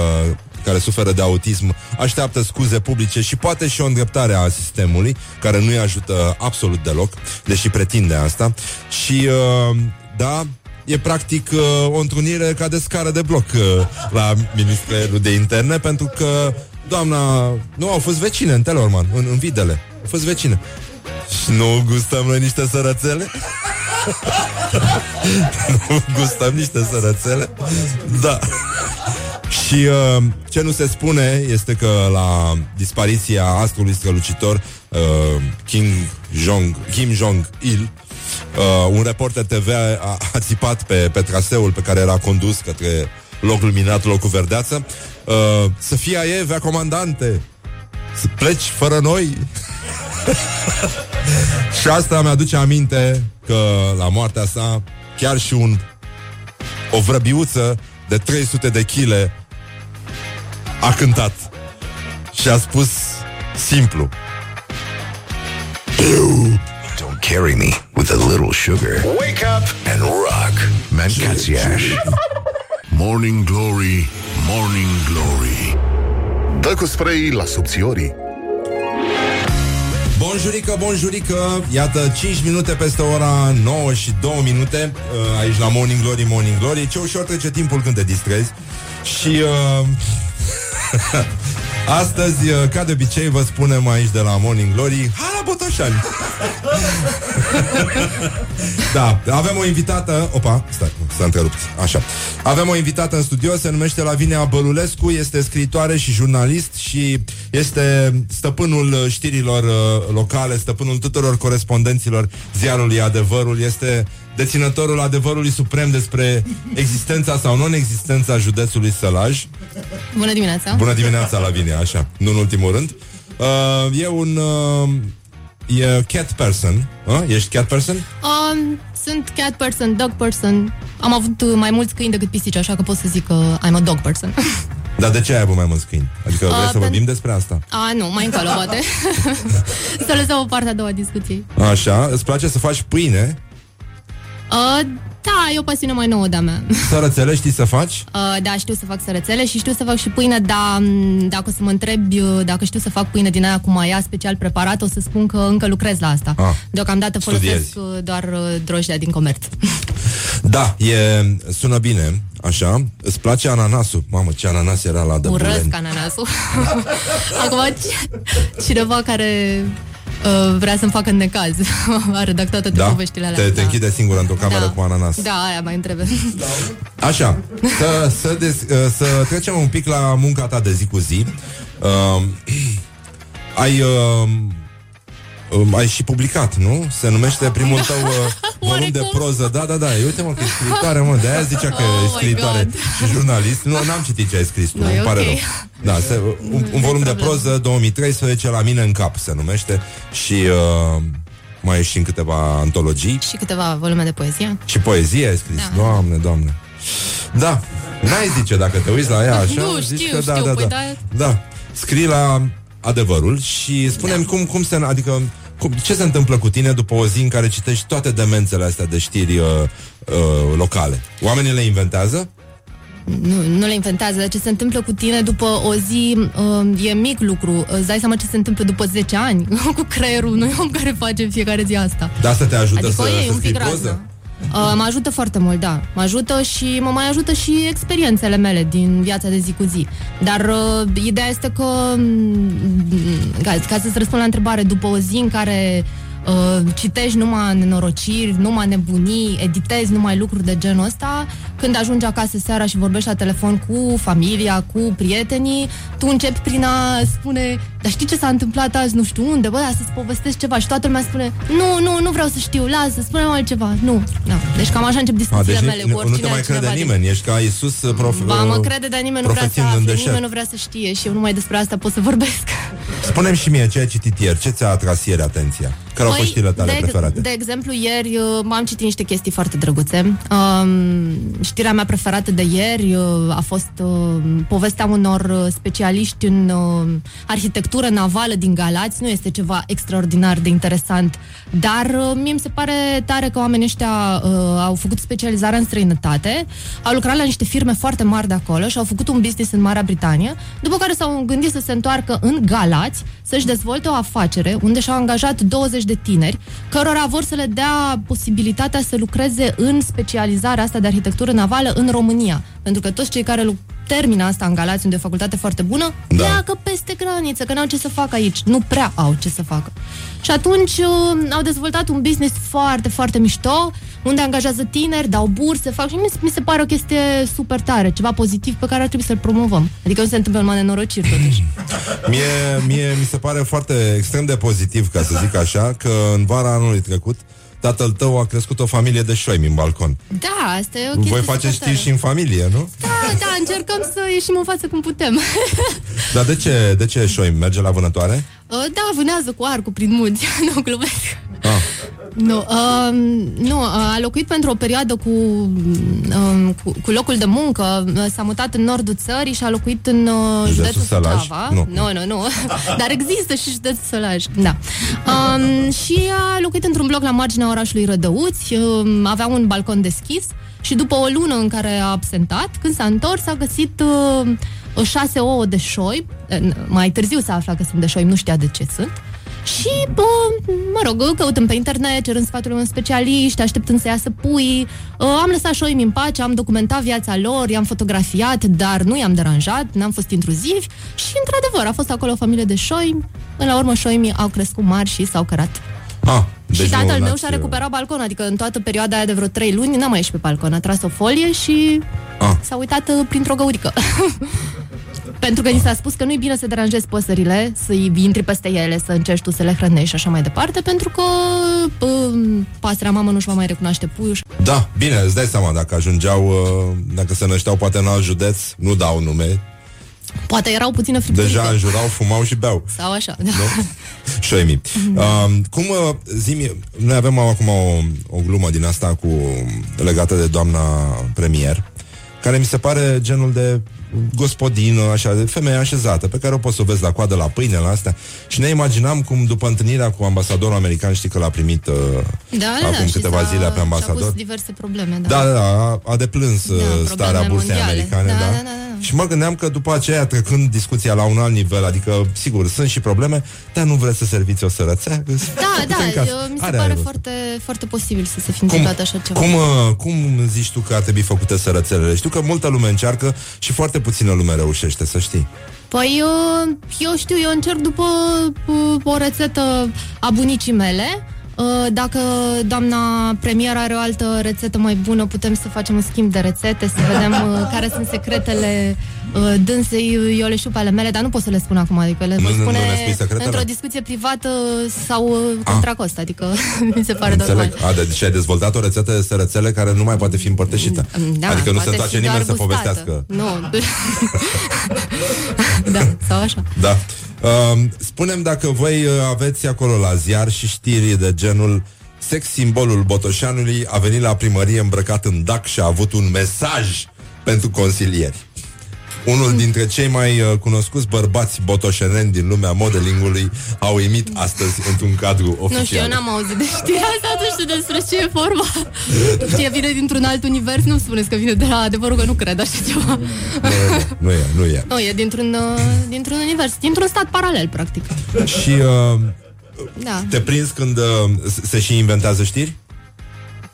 care suferă de autism așteaptă scuze publice și poate și o îndreptare a sistemului, care nu-i ajută absolut deloc, deși pretinde asta. Și, uh, da, e practic uh, o întrunire ca de scară de bloc uh, la Ministerul de Interne, pentru că doamna... Nu, au fost vecine în Telorman, în, în Videle. Au fost vecine. Și nu gustăm noi niște sărățele? nu gustăm niște sărățele? Da. Și uh, ce nu se spune este că la dispariția astrului strălucitor uh, King Jong, Kim Jong-il uh, un reporter TV a, a țipat pe, pe traseul pe care era condus către locul minat, locul verdeață uh, Să fie aie, vea comandante Să pleci fără noi? și asta mi-aduce aminte că la moartea sa chiar și un o vrăbiuță de 300 de chile a cântat și a spus simplu Don't carry me with a little sugar. Wake up and rock. Mancațiaș. Morning Glory, Morning Glory. Dă cu spray la subțiorii. Bonjurică, bonjurică Iată 5 minute peste ora 9 și 2 minute uh, Aici la Morning Glory, Morning Glory. Ce ușor trece timpul când te distrezi. Și uh, Astăzi, uh, ca de obicei, vă spunem aici de la Morning Glory Ha la Botoșani. Da, avem o invitată Opa, stai, s-a întrerupt Așa. Avem o invitată în studio Se numește Lavinia Bălulescu Este scriitoare și jurnalist Și este stăpânul uh, știrilor uh, locale Stăpânul tuturor corespondenților Ziarului Adevărul. Este deținătorul adevărului suprem Despre existența sau non-existența județului Sălaj Bună dimineața! Bună dimineața, Lavinia, așa, nu în ultimul rând. Uh, e un uh, e cat person, uh? Ești cat person? Um, sunt cat person, dog person. Am avut uh, mai mulți câini decât pisici, așa că pot să zic că I'm a dog person. Dar de ce ai avut mai mulți câini? Adică vrei Uh, să pen- vorbim despre asta? A, nu, mai încolo, poate. să lăsăm o parte a doua discuției. Așa, îți place să faci pâine? Uh, da, e o pasiune mai nouă de-a mea. Sărățele știi să faci? Uh, da, știu să fac sărățele și știu să fac și pâine, dar m, dacă o să mă întrebi uh, dacă știu să fac pâine din aia cu maia special preparat, o să spun că încă lucrez la asta. Ah, Deocamdată folosesc studiezi. uh, doar uh, drojdea din comerț. Da, e, sună bine, așa. Îți place ananasul? Mamă, ce ananas era la de Urăsc buleni. ananasul. Acum, ci- cineva care uh, vrea să-mi facă necaz a redactat toate Da? poveștile alea. Te, te da. închide singură într-o cameră Da. cu ananas. Da, aia mai întrebe. Așa, să, să, des, uh, să trecem un pic la munca ta de zi cu zi. Uh, ai, uh, um, ai și publicat, nu? Se numește primul tău uh, volum de proză. Da, da, da. Uite mă că e scriitoare, mă. De aia zicea că Oh e my scriitoare God. și jurnalist. Nu, n-am citit ce ai scris tu, Nu, e îmi pare ok. rău. Da, se, un, un volum de proză 2013 la mine în cap se numește și uh, mai e și în câteva antologii. și câteva volume de poezie. Și poezie ai scris, da. doamne, doamne. Da, n-ai zice dacă te uiți la ea așa, Nu, zici știu, că da, știu, da, păi da. da. Da, scrii la adevărul și spunem Da. cum, cum se, adică cum, ce se întâmplă cu tine după o zi în care citești toate demențele astea de știri uh, uh, locale? Oamenii le inventează? Nu, nu le inventează, dar ce se întâmplă cu tine după o zi uh, e mic lucru. Îți dai seama ce se întâmplă după 10 ani cu creierul unui om care face în fiecare zi asta. De asta te ajută Adică să, o iei să un scrii pic proză? raznă. Uh, mă ajută foarte mult, da. Mă ajută și mă mai ajută și experiențele mele din viața de zi cu zi. Dar uh, ideea este că, mm, ca, ca să-ți răspund la întrebare, după o zi în care uh, citești numai nenorociri, numai nebunii, editezi numai lucruri de genul ăsta, când ajungi acasă seara și vorbești la telefon cu familia, cu prietenii, tu începi prin a spune, dar știi ce s-a întâmplat azi, nu știu unde, bă, da, să-ți povestesc ceva și toată lumea spune, nu, nu, nu vreau să știu, lasă, spune-mi altceva, nu. No. Deci cam așa încep A, discuțiile deci mele cu nu, oricine nu te mai crede altcineva din- nimeni, ești ca Iisus uh, prof, Ba, mă uh, crede, dar nimeni nu vrea să profetind în afle, deșert. nimeni nu vrea să știe și eu numai despre asta pot să vorbesc. Spune-mi și mie ce ai citit ieri, ce ți-a atras ieri atenția? Care au fost știrile tale Păi, de, preferate? de exemplu, ieri uh, am citit niște chestii foarte drăguțe. Um, știrea mea preferată de ieri uh, a fost uh, povestea unor uh, specialiști în uh, arhitectură navală din Galați. Nu este ceva extraordinar de interesant, dar uh, mie mi se pare tare că oamenii ăștia uh, au făcut specializarea în străinătate, au lucrat la niște firme foarte mari de acolo și au făcut un business în Marea Britanie, după care s-au gândit să se întoarcă în Galați, să-și dezvolte o afacere unde și-au angajat 20 de tineri, cărora vor să le dea posibilitatea să lucreze în specializarea asta de arhitectură navală în România. Pentru că toți cei care lu- termină asta în Galați, unde e o facultate foarte bună, da. pleacă peste graniță, că n-au ce să facă aici. Nu prea au ce să facă. Și atunci uh, au dezvoltat un business foarte, foarte mișto, unde angajează tineri, dau burse, fac și mi, mi se pare o chestie super tare, ceva pozitiv pe care ar trebui să-l promovăm. Adică nu se întâmplă numai nenorociri, totuși. Mie, mie mi se pare foarte extrem de pozitiv, ca să zic așa, că în vara anului trecut tatăl tău a crescut o familie de șoimi în balcon. Da, asta e o chestie Voi faceți super știri și în familie, nu? tare. Da, da, încercăm să ieșim în față cum putem. Dar de ce, de ce șoimi? Merge la vânătoare? Uh, da, vânează cu arcul prin munți. nu, glumesc. Ah. Nu, uh, nu, uh, a locuit pentru o perioadă cu, uh, cu, cu locul de muncă, uh, s-a mutat în nordul țării și a locuit în uh, Județul județul Sălaj? Suceava. Nu. nu, nu, nu. Dar există și județul Sălaj, da. Um, și a locuit într-un bloc la marginea orașului Rădăuți, um, avea un balcon deschis și după o lună în care a absentat, când s-a întors, a găsit uh, șase ouă de șoi, Uh, mai târziu s-a aflat că sunt de șoi, nu știa de ce sunt, și, bă, mă rog, căutând pe internet, cerând sfatul unor specialiști, așteptând să iasă pui. Uh, Am lăsat șoimi în pace, am documentat viața lor, i-am fotografiat, dar nu i-am deranjat, n-am fost intruzivi și, într-adevăr, a fost acolo o familie de șoimi. Până la urmă, șoimii au crescut mari și s-au cărat. Ah, și deci tatăl nu, meu n-ați- și-a recuperat balconul, adică în toată perioada aia de vreo trei luni n-a mai ieșit pe balcon, a tras o folie și Ah. s-a uitat uh, printr-o găurică. Pentru că ni s-a spus că nu-i bine să deranjezi păsările, să-i intri peste ele, să încerci tu să le hrănești și așa mai departe, pentru că uh, pasărea mamă nu-și va mai recunoaște puiul. Da, bine, îți dai seama, dacă ajungeau, uh, dacă se nășteau poate în alt județ, nu dau nume, Poate erau puțină fripturică. deja înjurau, fumau și beau. Sau așa, da. Șoimi. Uh, cum, uh, zi noi avem acum o, o glumă din asta cu legată de doamna premier, care mi se pare genul de gospodină, așa, de femeie așezată, pe care o poți să o vezi la coadă, la pâine, la astea. Și ne imaginam cum, după întâlnirea cu ambasadorul american, știi că l-a primit uh, Da, da, acum da, și câteva s-a- zile pe Și-a ambasador. pus diverse probleme, da. Da, da, da, a, a deplâns da, starea probleme bursei mondiale. americane, Da, da, da, da, da. Și mă gândeam că după aceea, trecând discuția la un alt nivel, adică, sigur, sunt și probleme, dar nu vreți să serviți o sărățea? Da, da, În caz. eu, mi se Are pare rost. foarte, foarte posibil să se fi întâmplat așa ceva. Cum, uh, cum zici tu că ar trebui făcute sărățelele? Știu că multă lume încearcă și foarte puțină lume reușește, să știi. Păi, eu, eu știu, eu încerc după uh, o rețetă a bunicii mele. Uh, Dacă doamna premier are o altă rețetă mai bună, putem să facem un schimb de rețete, să vedem uh, care sunt secretele uh, dânsei. Eu le știu pe ale mele, dar nu pot să le spun acum, adică le Nu- voi nu- nu spune le spui secretele? într-o discuție privată sau uh, contra cost, adică mi se pare normal. Înțeleg. A, deci ai dezvoltat o rețetă de sărățele care nu mai poate fi împărtășită. Da, adică nu se poate întoarce fi nimeni doar să gustată. povestească. Nu. da, sau așa. Da. Uh, spunem dacă voi uh, aveți acolo la ziar și știri de genul Sex simbolul Botoșanului a venit la primărie îmbrăcat în dac și a avut un mesaj pentru consilieri. Unul dintre cei mai uh, cunoscuți bărbați botoșeneni din lumea modelingului a uimit astăzi într-un cadru oficial. Nu știu, eu n-am auzit de știrea asta, nu știu despre ce e vorba. Știe, vine dintr-un alt univers, nu spuneți că vine de la adevărul că nu cred așa ceva. Nu e, nu e. Nu, e dintr-un, uh, dintr-un univers, dintr-un stat paralel, practic. Și uh, Da. te prins când uh, se și inventează știri?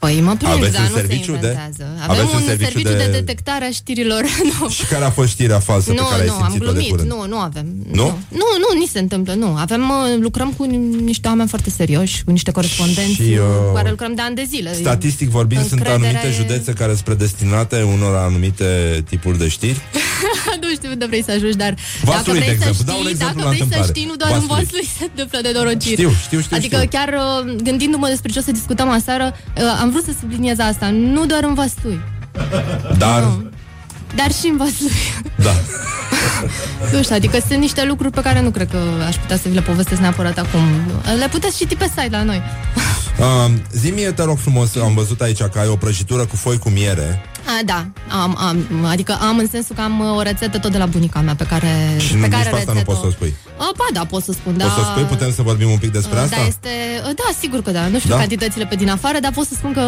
Păi mă prind, Aveți dar un nu se serviciu de- inventează. Avem aveți un, un serviciu serviciu de... de- detectare a știrilor. nu. Și care a fost știrea falsă Nu, pe care ai nu, am simțit-o de glumit, curând? nu, nu avem. Nu? Nu, nu, ni se întâmplă, nu. Avem, uh, lucrăm cu niște oameni foarte serioși, cu niște corespondenți Și, și, uh, cu care lucrăm de ani de zile. Statistic vorbind, sunt Încredere- anumite județe care sunt predestinate unor anumite tipuri de știri. nu știu unde vrei să ajungi, dar Vaslui, dacă vrei de să exemplu. știi, Dau un exemplu dacă la vrei să întâmplare. știi, nu doar în Vaslui. Vaslui se întâmplă de norociri. Știu, știu, știu, Adică știu. chiar uh, gândindu-mă despre ce o să discutăm aseară, uh, am vrut să subliniez asta, nu doar în Vaslui, Dar, dar și în Vaslui. da. nu știu, adică sunt niște lucruri pe care nu cred că aș putea să vi le povestesc neapărat acum. Le puteți citi pe site la noi. Uh, zi-mi, te rog frumos, am văzut aici că ai o prăjitură cu foi cu miere A, da, am, am, adică am în sensul că am uh, o rețetă tot de la bunica mea pe care, și pe nu, care nici pe asta nu rețetă- poți să o spui. A, ba da, pot să spun, da. Poți să o spui? Putem să vorbim un pic despre Uh, asta? Da, este, uh, da, sigur că da. Nu știu Da? da? cantitățile pe din afară, dar pot să spun că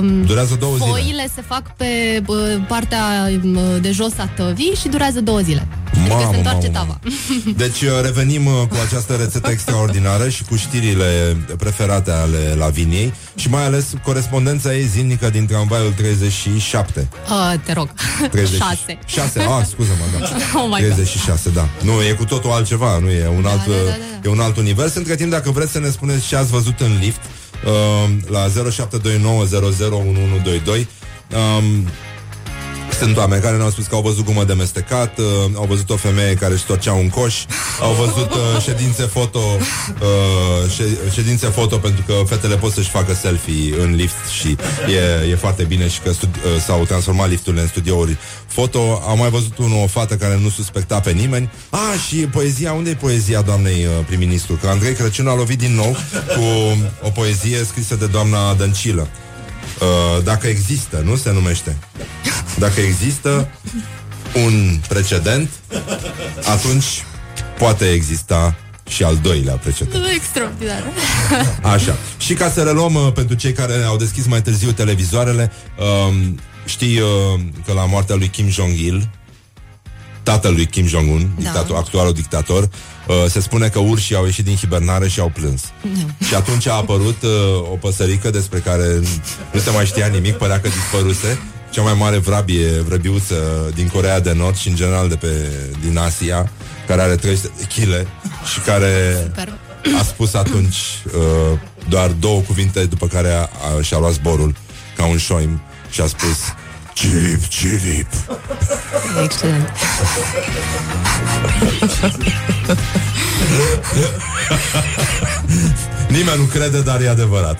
um, Durează două zile. foile se fac pe uh, partea um, de jos a tăvii și durează două zile. Adică Mamă, se întoarce mamă, tava. Deci uh, revenim uh, cu această rețetă extraordinară și cu știrile preferate ale Laviniei și mai ales corespondența ei zilnică din tramvaiul 37. Uh, te rog. 30. Șase. 6, ah, scuză-mă, da. Oh my God. 36, da. Nu, e cu totul altceva, nu e un, alt, da, da, e un alt univers. Între timp, dacă vreți să ne spuneți ce ați văzut în lift, uh, la 0729001122, um, Sunt oameni care ne-au spus că au văzut gumă de mestecat, uh, au văzut o femeie care își torcea un coș, au văzut uh, ședințe foto, uh, șe- ședințe foto pentru că fetele pot să-și facă selfie în lift și e, e foarte bine și că studi- uh, s-au transformat lifturile în studiouri foto. Am mai văzut unul, o fată care nu suspecta pe nimeni. Ah, și poezia, unde e poezia doamnei uh, prim-ministru? Că Andrei Crăciun a lovit din nou cu o poezie scrisă de doamna Dăncilă. Uh, dacă există, nu se numește. Dacă există un precedent, atunci poate exista și al doilea precedent. Extraordinar. Așa. Și ca să reluăm uh, pentru cei care au deschis mai târziu televizoarele, um, știi uh, că la moartea lui Kim Jong-il, tatăl lui Kim Jong-un, Da. dictator, actualul dictator, uh, se spune că urșii au ieșit din hibernare și au plâns. Și atunci a apărut uh, o păsărică despre care nu se mai știa nimic, părea că dispăruse. Cea mai mare vrabie, vrăbiuță din Corea de Nord și în general de pe, din Asia, care are 300 de chile și care Super. a spus atunci uh, doar două cuvinte după care a, a, și-a luat zborul ca un șoim și a spus Cirip, cirip. Excelent. Nimeni nu crede, dar e adevărat.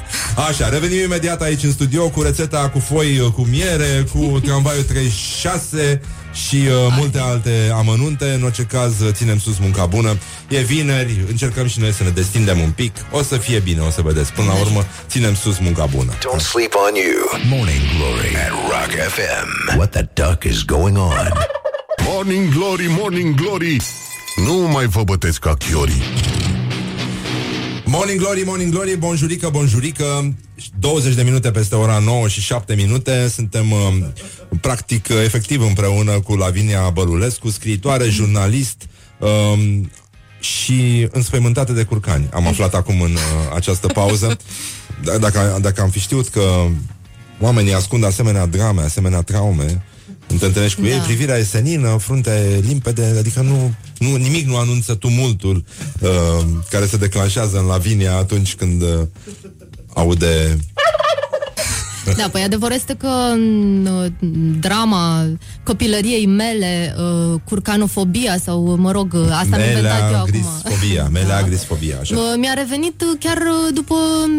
Așa, revenim imediat aici în studio cu rețeta cu foi uh, cu miere, cu tramvaiul 36 și uh, multe alte amănunte. În orice caz, uh, ținem sus munca bună. E vineri, încercăm și noi să ne destindem un pic. O să fie bine, o să vedeți. Până la urmă, ținem sus munca bună. Don't sleep on you. Morning Glory at Rock FM. What the duck is going on? Morning Glory, Morning Glory Nu mai vă bătesc ca chiorii Morning Glory, Morning Glory, bonjurică, bonjurică. 20 de minute peste ora 9 și 7 minute. Suntem uh, practic uh, efectiv împreună cu Lavinia Bălulescu Scriitoare, jurnalist uh, Și înspăimântată de curcani. Am aflat acum în uh, această pauză. D- dacă, dacă am fi știut că Oamenii ascund asemenea drame, asemenea traume când te întâlnești cu Da. ei, privirea e senină, frunte limpede, adică nu, nu, nimic nu anunță tumultul uh, care se declanșează în Lavinia atunci când uh, aude... Da, păi adevărul este că în uh, drama copilăriei mele, uh, curcanofobia sau, mă rog, uh, asta am inventat eu acum. grisfobia, melea grisfobia, așa. Uh, Mi-a revenit uh, chiar uh, după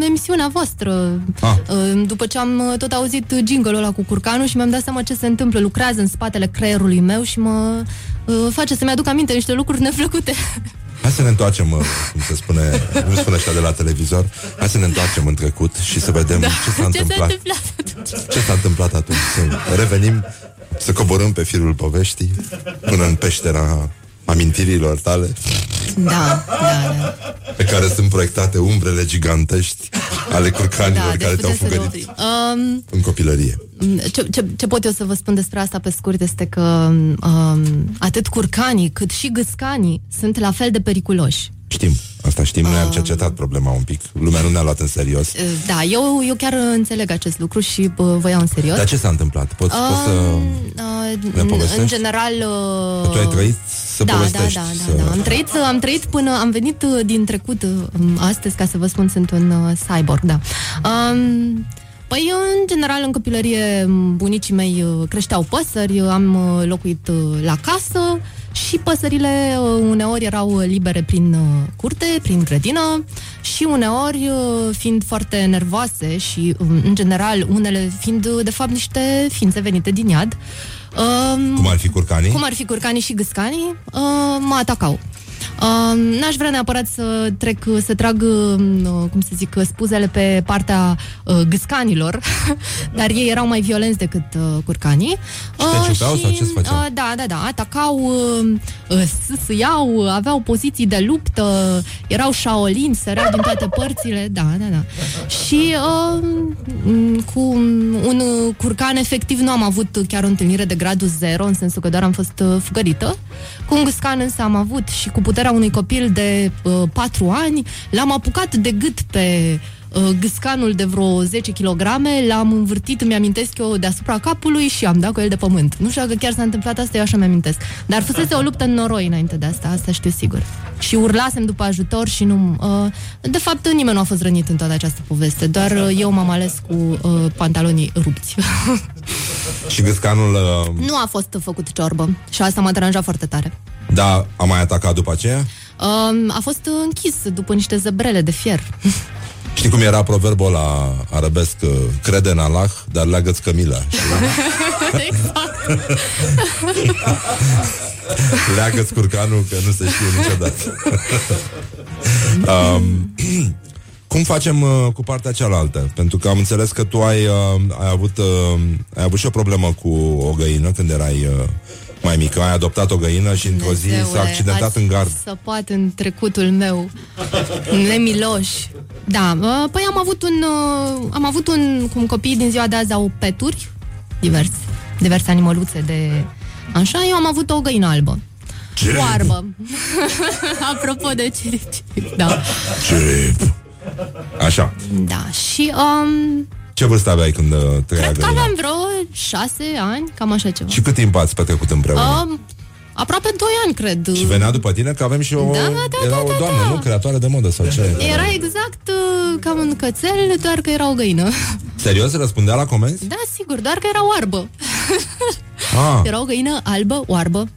emisiunea voastră Ah. Uh, După ce am uh, tot auzit jingle-ul ăla cu curcanul Și mi-am dat seama ce se întâmplă Lucrează în spatele creierului meu Și mă uh, face să-mi aduc aminte niște lucruri neplăcute Hai să ne întoarcem, uh, cum se spune, cum spune ăștia de la televizor, hai să ne întoarcem în trecut și să vedem ce s-a Da. Ce s-a întâmplat. întâmplat atunci? Ce s-a întâmplat atunci? Să revenim, să coborâm pe firul poveștii până în peștera amintirilor tale Da, da, da pe care sunt proiectate umbrele gigantești ale curcanilor Da, care deci te-au puteți să le fugărit opri. Um, în copilărie. ce, ce, ce pot eu să vă spun despre asta pe scurt este că um, atât curcanii cât și gâscanii sunt la fel de periculoși. Știm, asta știm, noi am cercetat problema un pic. Lumea nu ne-a luat în serios. Uh, Da, eu, eu chiar înțeleg acest lucru și bă, vă iau în serios. Dar ce s-a întâmplat? Poți, poți să... Uh, ne în, povestești? în general... Uh, Tu ai trăit să da, da, povestești. da, să... da, da. Am trăit, am trăit până am venit uh, din trecut uh, astăzi, ca să vă spun, sunt un uh, cyborg, da. Um, Păi, în general, în copilărie, bunicii mei uh, creșteau păsări, uh, am uh, locuit uh, la casă și păsările uh, uneori erau libere prin uh, curte, prin grădină și uneori, uh, fiind foarte nervoase și, uh, în general, unele fiind, uh, de fapt, niște ființe venite din iad, um, Cum ar fi curcanii? cum ar fi curcanii și gâscanii, uh, mă atacau. Uh, n-aș vrea neapărat să trec, să trag, uh, cum să zic, spuzele pe partea uh, gâscanilor, dar ei erau mai violenți decât uh, curcanii. Și te ciupeau sau ce-ți făceau? Uh, da, da, da, atacau, uh, uh, sâsâiau, aveau poziții de luptă, erau șaolini, săreau din toate părțile, da, da, da. Și uh, m, cu un uh, curcan efectiv nu am avut chiar o întâlnire de gradul zero, în sensul că doar am fost uh, fugărită. Cu un gâscan însă am avut și cu puterea unui copil de uh, 4 ani, l-am apucat de gât pe uh, gâscanul de vreo 10 kg, l-am învârtit, îmi amintesc eu, deasupra capului și am dat cu el de pământ. Nu știu dacă chiar s-a întâmplat asta, eu așa mi-amintesc. Dar fusese o luptă în noroi înainte de asta, asta știu sigur. Și urlasem după ajutor și nu... Uh, de fapt, nimeni nu a fost rănit în toată această poveste, doar uh, eu m-am ales cu uh, pantalonii rupți. Și gâscanul, uh, Nu a fost făcut ciorbă și asta m-a deranjat foarte tare. Da, a mai atacat după aceea? Um, a fost închis după niște zăbrele de fier. Știi cum era proverbul la arabesc? uh, Crede în Allah, dar leagă-ți cămila. exact. Leagă-ți curcanul, că nu se știe niciodată. um, cum facem uh, cu partea cealaltă? Pentru că am înțeles că tu ai, uh, ai, avut, uh, ai avut și o problemă cu o găină când erai uh, mai mică. Ai adoptat o găină și într-o zi s-a Dumnezeule, accidentat ați în gard. Săpat în trecutul meu Nemiloș Da, uh, păi am avut un uh, Am avut un, cum copiii din ziua de azi au peturi Diverse Diverse animăluțe de Așa, eu am avut o găină albă Oarbă Apropo de cirip Da, Cirip. Așa. da Și um, Ce vârstă aveai când uh, trăia Cred că găina? aveam vreo șase ani Cam așa ceva Și cât timp ați petrecut împreună? um, Aproape doi ani, cred Și venea după tine că avem și o... Da, da, da, era da, o da, doamnă, da. nu? Creatoare de modă sau ce? Era exact uh, ca un cățel, doar că era o găină Serios? Răspundea la comenzi? Da, sigur, doar că era oarbă. Ah, Era o găină albă, oarbă,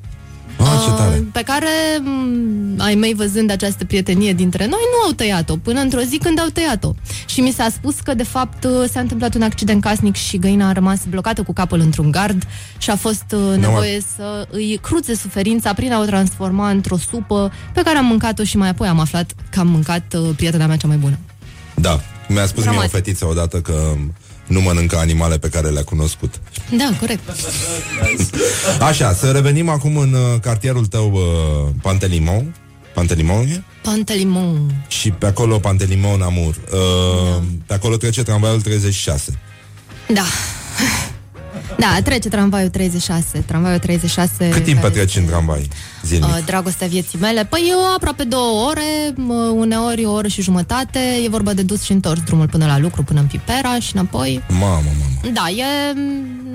ah ce tare. pe care m, ai mei văzând această prietenie dintre noi nu au tăiat-o, până într-o zi când au tăiat-o. Și mi s-a spus că de fapt uh, s-a întâmplat un accident casnic și găina a rămas blocată cu capul într-un gard și a fost uh, nevoie să îi cruțe suferința prin a o transforma într-o supă pe care am mâncat-o și mai apoi am aflat că am mâncat uh, prietena mea cea mai bună. Da. Mi-a spus mie o Dramatic. fetiță odată că nu mănâncă animale pe care le-a cunoscut. Da, corect. Așa, să revenim acum în uh, cartierul tău uh, Pantelimon. Pantelimon e? Pantelimon. Și pe acolo Pantelimon Amur. Uh, Pe acolo trece tramvaiul 36. Da. Da, trece tramvaiul 36. Tramvaiul 36. Cât timp care petreci în tramvai zilnic? Uh, dragostea vieții mele. Păi eu aproape două ore, mă, uneori o oră și jumătate. E vorba de dus și întors drumul până la lucru, până în Pipera și înapoi. Mamă, mamă. Da, e,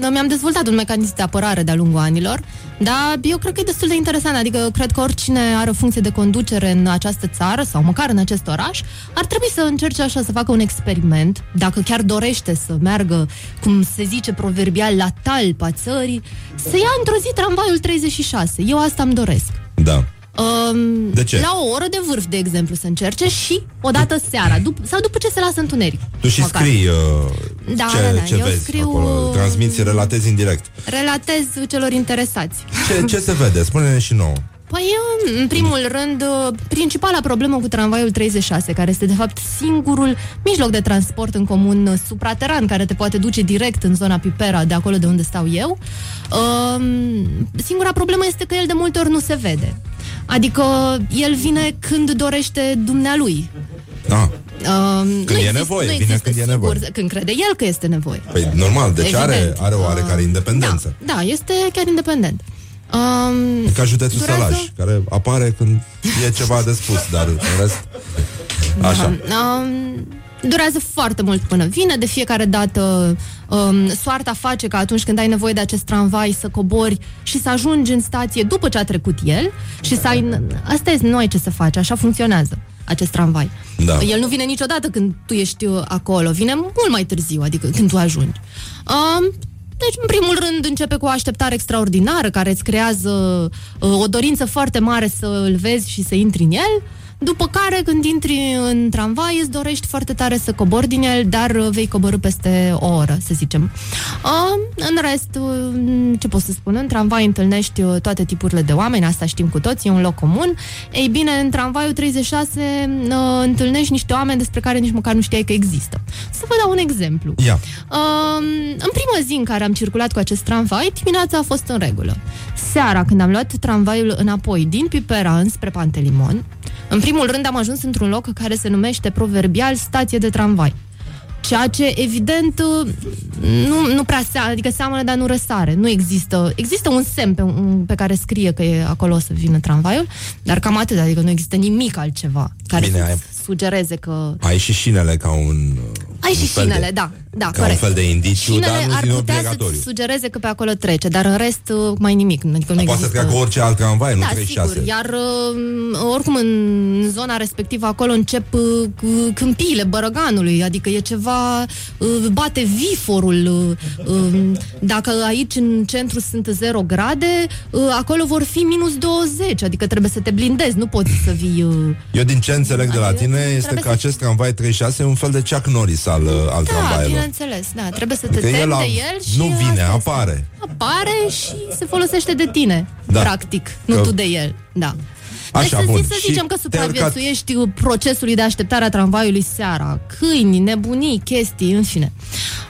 mi-am dezvoltat un mecanism de apărare de-a lungul anilor, dar eu cred că e destul de interesant, adică cred că oricine are o funcție de conducere în această țară sau măcar în acest oraș, ar trebui să încerce așa să facă un experiment, dacă chiar dorește să meargă, cum se zice proverbial, la talpa țării, să ia într-o zi tramvaiul 36. Eu asta îmi doresc. Da. Um, De ce? La o oră de vârf, de exemplu, să încerce și odată seara, dup- sau după ce se lasă întuneric. Tu și Măcar. scrii uh, Da, ce, da, da, ce eu vezi scriu- acolo. Transmiți, relatezi în direct. Relatez celor interesați. Ce, ce se vede? Spune-ne și nouă. Păi, în primul rând, principala problemă cu tramvaiul 36, care este de fapt singurul mijloc de transport în comun suprateran care te poate duce direct în zona Pipera, de acolo de unde stau eu, um, singura problemă este că el de multe ori nu se vede. Adică el vine când dorește dumnealui. Da. Um, Când nu e exist- nevoie, nu vine există când e sigur, nevoie. Când crede el că este nevoie. Păi normal, deci are, Evident. are o oarecare independență. Da, este chiar independent. Um, E ca județul durează- Sălaș, care apare când e ceva de spus, dar în rest... Așa. Um, durează foarte mult până vine, de fiecare dată um, soarta face că atunci când ai nevoie de acest tramvai să cobori și să ajungi în stație după ce a trecut el și să ai... Asta este, nu ai ce să faci, așa funcționează acest tramvai. Da. El nu vine niciodată când tu ești uh, acolo, vine mult mai târziu, adică când tu ajungi. Um, deci, în primul rând, începe cu o așteptare extraordinară care îți creează uh, o dorință foarte mare să îl vezi și să intri în el. După care, când intri în tramvai, îți dorești foarte tare să cobori din el, dar uh, vei coborâ peste o oră, să zicem. Uh, în rest, uh, ce pot să spun, în tramvai întâlnești uh, toate tipurile de oameni, asta știm cu toți, e un loc comun. Ei bine, în tramvaiul 36 uh, întâlnești niște oameni despre care nici măcar nu știai că există. Să vă dau un exemplu. Ia. Um, în prima zi în care am circulat cu acest tramvai, dimineața a fost în regulă. Seara, când am luat tramvaiul înapoi din Pipera înspre Pantelimon, în primul rând am ajuns într-un loc care se numește proverbial stație de tramvai. Ceea ce, evident, nu, nu prea seamănă, adică seamănă, dar nu răsare. Nu există. Există un semn pe, un, pe care scrie că e acolo o să vină tramvaiul, dar cam atât, adică nu există nimic altceva care Bine, să ai- sugereze că Ai și șinele ca un... ai un și fel de- șinele, da. Da, Ca un corect. fel de indiciu, Șinele dar nu ar din putea obligatoriu. să sugereze că pe acolo trece, dar în rest uh, mai nimic. Adică nu Poate să există... treacă orice alt tramvai, nu da, 36. sigur. Iar uh, oricum în zona respectivă acolo încep uh, c- câmpiile bărăganului, adică e ceva, uh, bate viforul. uh, um, Dacă aici în centru sunt 0 grade, uh, acolo vor fi minus 20, adică trebuie să te blindezi, nu poți să vii... uh, Eu din ce înțeleg de la Adică tine este trebuie că să- acest tramvai 36 e un fel de Chuck Norris al, uh, al Da, tramvaielor. Bineînțeles, da, trebuie să te Adică temi el a- de el și nu vine, asta este. apare. apare și se folosește de tine, Da. practic, nu Că- tu de el. Da. Așa, deci să, bun. zi- să Și zicem că te-ai urcat- supraviețuiești procesului de așteptare a tramvaiului seara, câini, nebunii, chestii, în fine.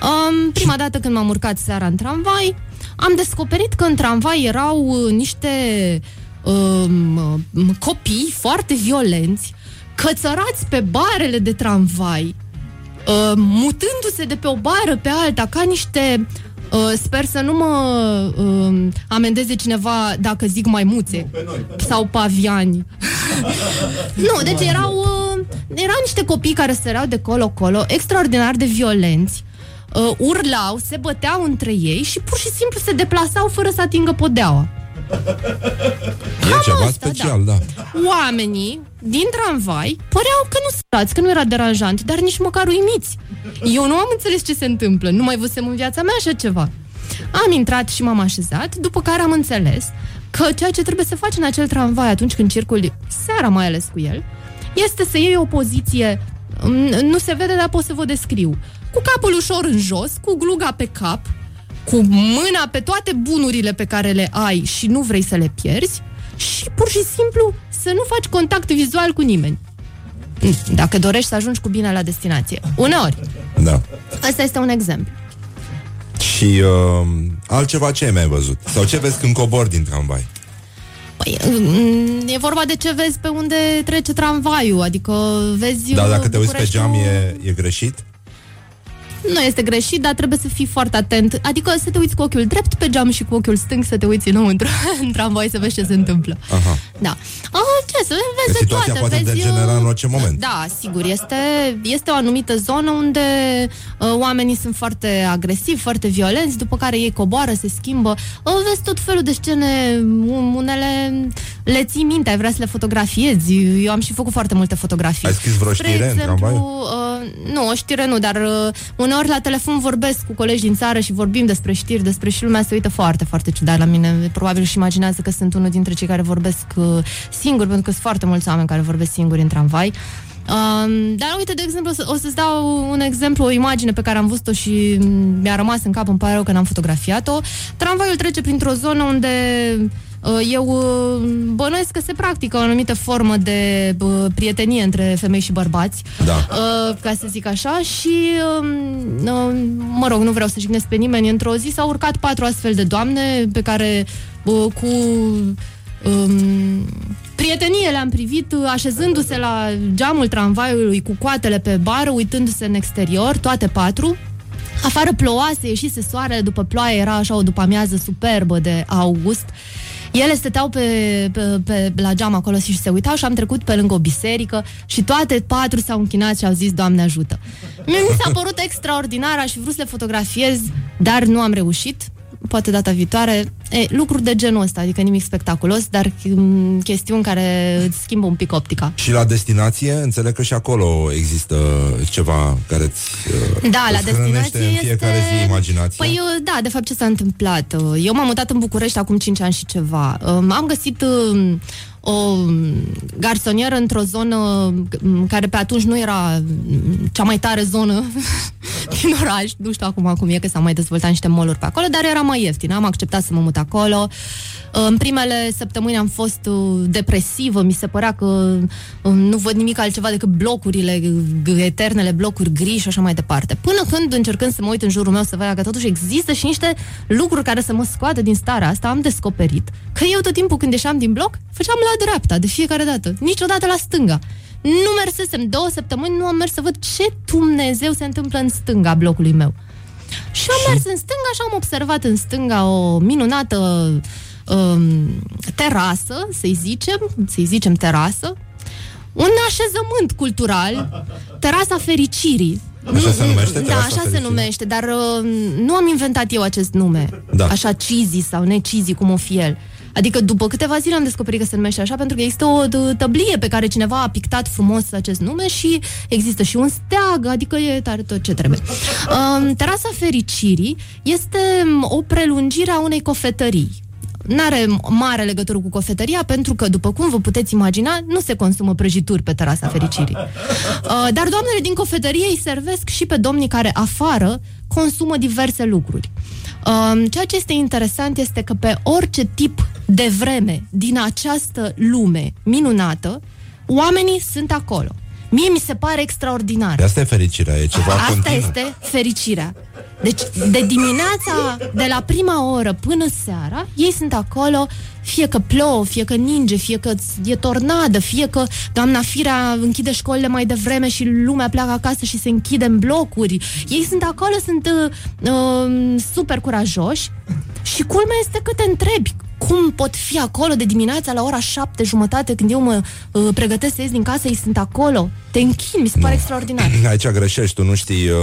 Um, prima dată când m-am urcat seara în tramvai, am descoperit că în tramvai erau uh, niște um, uh, copii foarte violenți, cățărați pe barele de tramvai, uh, mutându-se de pe o bară pe alta ca niște Uh, sper să nu mă uh, amendeze cineva dacă zic maimuțe sau paviani. nu, deci erau, uh, erau niște copii care săreau de colo-colo, extraordinar de violenți, uh, urlau, se băteau între ei și pur și simplu se deplasau fără să atingă podeaua. E ceva asta, special, da. Oamenii din tramvai păreau că nu sărați, că nu era deranjant, dar nici măcar uimiți. Eu nu am înțeles ce se întâmplă, nu mai văzusem în viața mea așa ceva. Am intrat și m-am așezat, după care am înțeles că ceea ce trebuie să faci în acel tramvai atunci când circuli, seara mai ales cu el, este să iei o poziție, m, nu se vede, dar pot să vă descriu, cu capul ușor în jos, cu gluga pe cap, cu mâna pe toate bunurile pe care le ai și nu vrei să le pierzi și pur și simplu să nu faci contact vizual cu nimeni. Dacă dorești să ajungi cu bine la destinație. Uneori. Da. Asta este un exemplu. Și uh, altceva ce ai mai văzut? Sau ce vezi când cobori din tramvai? Păi, mm, e vorba de ce vezi pe unde trece tramvaiul, adică vezi Dar dacă te uiți pe Bucureștiul- geam e, e greșit? Nu este greșit, dar trebuie să fii foarte atent. Adică să te uiți cu ochiul drept pe geam și cu ochiul stâng să te uiți înăuntru în tramvai să vezi ce se întâmplă. Aha. Da. A, ce să vezi Că de situația toate, poate vezi, degenera uh, în orice moment. Da, sigur, este, este o anumită zonă unde uh, oamenii sunt foarte agresivi, foarte violenți, după care ei coboară, se schimbă. Uh, vezi tot felul de scene, un- unele le ții minte, ai vrea să le fotografiezi. Eu am și făcut foarte multe fotografii. Ai scris vreo Spre știre în exemplu, tramvai? uh, nu, o știre nu, dar uh, uneori la telefon vorbesc cu colegi din țară și vorbim despre știri, despre și lumea se uită foarte, foarte ciudat la mine. Probabil și imaginează că sunt unul dintre cei care vorbesc uh, singur, pentru că sunt foarte mulți oameni care vorbesc singuri în tramvai. Um, dar uite, de exemplu, o să- o să-ți dau un exemplu, o imagine pe care am văzut-o și mm, mi-a rămas în cap, îmi pare rău că n-am fotografiat-o. Tramvaiul trece printr-o zonă unde uh, eu uh, bănuiesc că se practică o anumită formă de uh, prietenie între femei și bărbați, Da. uh, ca să zic așa, și um, uh, mă rog, nu vreau să jignesc pe nimeni, într-o zi s-au urcat patru astfel de doamne pe care uh, cu um, prietenie le-am privit uh, așezându-se la geamul tramvaiului cu coatele pe bară, uitându-se în exterior, toate patru. Afară plouase, ieșise soarele după ploaie, era așa o după amiază superbă de august. Ele stăteau pe, pe, pe, la geam acolo și se uitau și am trecut pe lângă o biserică și toate patru s-au închinat și au zis, Doamne ajută. Mie mi s-a părut extraordinar, aș fi vrut să le fotografiez, dar nu am reușit. Poate data viitoare. E, lucruri de genul ăsta, adică nimic spectaculos, dar m, chestiuni care îți schimbă un pic optica. Și la destinație, înțeleg că și acolo există ceva care îți, uh, Da, la îți hrănește destinație în fiecare este... zi imaginația. Păi, uh, da, de fapt ce s-a întâmplat? Uh, Eu m-am mutat în București acum 5 ani și ceva. Um, Am găsit um, o um, garsonieră într-o zonă um, care pe atunci nu era um, cea mai tare zonă din oraș. Nu știu acum cum e, că s-au mai dezvoltat niște moluri pe acolo, dar era mai ieftin. Am acceptat să mă mut acolo. În primele săptămâni am fost uh, depresivă, mi se părea că uh, nu văd nimic altceva decât blocurile, g- eternele blocuri gri și așa mai departe. Până când, încercând să mă uit în jurul meu să văd că totuși există și niște lucruri care să mă scoată din starea asta, am descoperit că eu tot timpul când ieșeam din bloc, făceam la dreapta de fiecare dată, niciodată la stânga. Nu mersesem două săptămâni, nu am mers să văd ce Dumnezeu se întâmplă în stânga blocului meu. Și am mers în stânga și am observat în stânga o minunată um, terasă, să-i zicem, să-i zicem terasă, un așezământ cultural, terasa fericirii. Așa se numește? Da, terasa așa se fericirii? numește, dar uh, nu am inventat eu acest nume. Da. Așa cheesy sau ne-cheesy, cum o fi el. Adică după câteva zile am descoperit că se numește așa pentru că există o d- tăblie pe care cineva a pictat frumos acest nume și există și un steag, adică e tare tot ce trebuie. Um, terasa fericirii este um, o prelungire a unei cofetării. N-are mare legătură cu cofetăria pentru că, după cum vă puteți imagina, nu se consumă prăjituri pe terasa fericirii. Uh, dar doamnele din cofetărie îi servesc și pe domnii care afară consumă diverse lucruri. Um, ceea ce este interesant este că pe orice tip de vreme din această lume minunată, oamenii sunt acolo. Mie mi se pare extraordinar. Asta e fericirea, e ceva Asta continuu. este fericirea. Deci, de dimineața, de la prima oră până seara, ei sunt acolo, fie că plouă, fie că ninge, fie că e tornadă, fie că doamna Firea închide școlile mai devreme și lumea pleacă acasă și se închide în blocuri. Ei sunt acolo, sunt uh, uh, super curajoși și culmea este că te întrebi cum pot fi acolo de dimineața la ora șapte jumătate când eu mă uh, pregătesc să ies din casă, ei sunt acolo. Te închin, mi se pare extraordinar. Aici greșești, tu nu știi uh,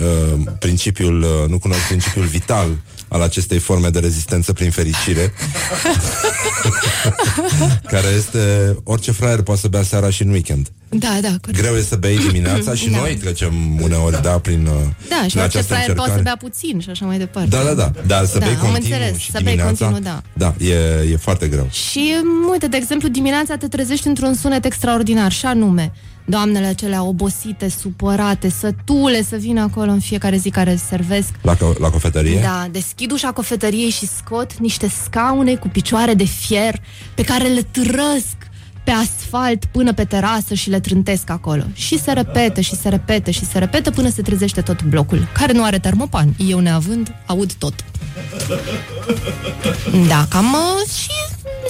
uh, principiul, uh, nu cunoști principiul vital al acestei forme de rezistență prin fericire, care este orice fraier poate să bea seara și în weekend. Da, da, corect. Greu e să bei dimineața și Da. noi trecem uneori, da, prin, uh, Da, și prin orice această fraier poate să încercare. bea puțin și așa mai departe. Da, da, da, dar să Da, bei am continuu înțeles, și să bei dimineața, continuu, da. Da, e, e foarte greu. Și, uite, de exemplu, dimineața te trezești într-un sunet extraordinar, și anume, doamnele acelea obosite, supărate, sătule să vină acolo în fiecare zi care servesc. La, co- la cofetărie? Da, deschid ușa cofetăriei și scot niște scaune cu picioare de fier pe care le trăsc pe asfalt până pe terasă și le trântesc acolo. Și se repete și se repete și se repete până se trezește tot blocul, care nu are termopan. Eu neavând, aud tot. Da, cam uh, și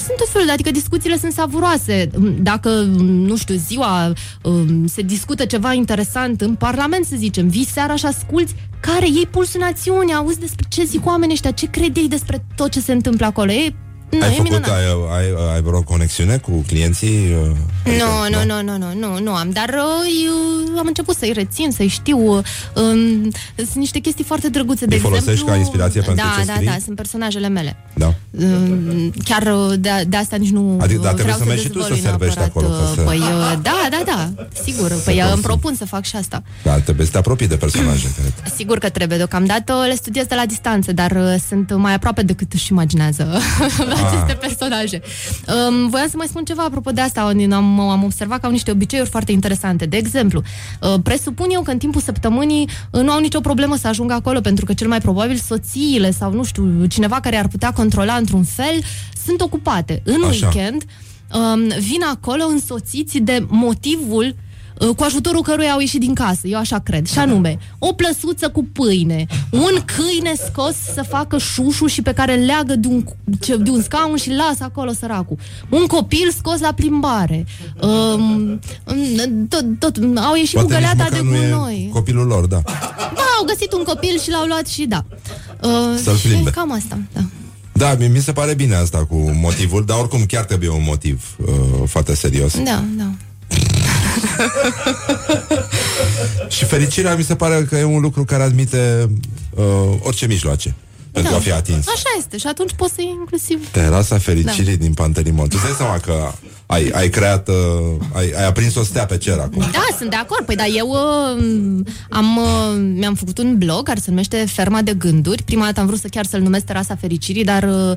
sunt tot felul, de- adică discuțiile sunt savuroase. Dacă, nu știu, ziua um, se discută ceva interesant în Parlament, să zicem, vii seara și asculți care ei pulsul națiunii, auzi despre ce zic oamenii ăștia, ce crede ei despre tot ce se întâmplă acolo. E, nu, ai e făcut, minunat. ai, ai, ai vreo conexiune cu clienții? uh, adică, Nu, nu, nu, nu, nu, nu, nu am, dar uh, eu am început să-i rețin, să-i știu. uh, Um, sunt niște chestii foarte drăguțe, de Îi folosești exemplu. ca inspirație pentru da, ce da, scrii? da, sunt personajele mele. Da. Um, Chiar uh, de, de asta nici nu Adică, dar uh, trebuie vreau să mergi și tu să dezvălui servești neapărat, acolo, ca uh, să- Păi, uh, da, da, da, sigur. Păi uh, îmi consumi. propun să fac și asta. Da, trebuie să te apropii de personaje, cred. Sigur că trebuie, deocamdată le studiez de la distanță, dar uh, sunt mai aproape decât își imaginează aceste personaje. Um, voiam să mai spun ceva apropo de asta, am, am observat că au niște obiceiuri foarte interesante. De exemplu, uh, presupun eu că în timpul săptămânii uh, nu au nicio problemă să ajungă acolo, pentru că cel mai probabil soțiile sau, nu știu, cineva care ar putea controla într-un fel, sunt ocupate. În Așa. weekend um, vin acolo însoțiți de motivul uh, cu ajutorul căruia au ieșit din casă, eu așa cred, și anume, o plăsuță cu pâine, un câine scos să facă șușu și pe care îl leagă de un, ce- de un scaun și îl lasă acolo săracul, un copil scos la plimbare, um, um, tot, tot, au ieșit Poate cu nici găleata măcar de nu e gunoi. copilul lor, da. Da, au găsit un copil și l-au luat și da. Uh, Să-l și plimbe. cam asta, da. Da, mi mi se pare bine asta cu motivul, dar oricum chiar trebuie un motiv uh, foarte serios. Da, da. Și fericirea mi se pare că e un lucru care admite uh, orice mijloace pentru da. a fi atins. Așa este și atunci poți să iei inclusiv Terasa fericirii Da. din Pantelimon. Tu îți dai seama că ai, ai creat, uh, ai, ai aprins o stea pe cer acum. Da, sunt de acord. Păi, dar eu uh, am, uh, mi-am făcut un blog care se numește Ferma de Gânduri. Prima dată am vrut să chiar să-l numesc Terasa Fericirii, dar uh,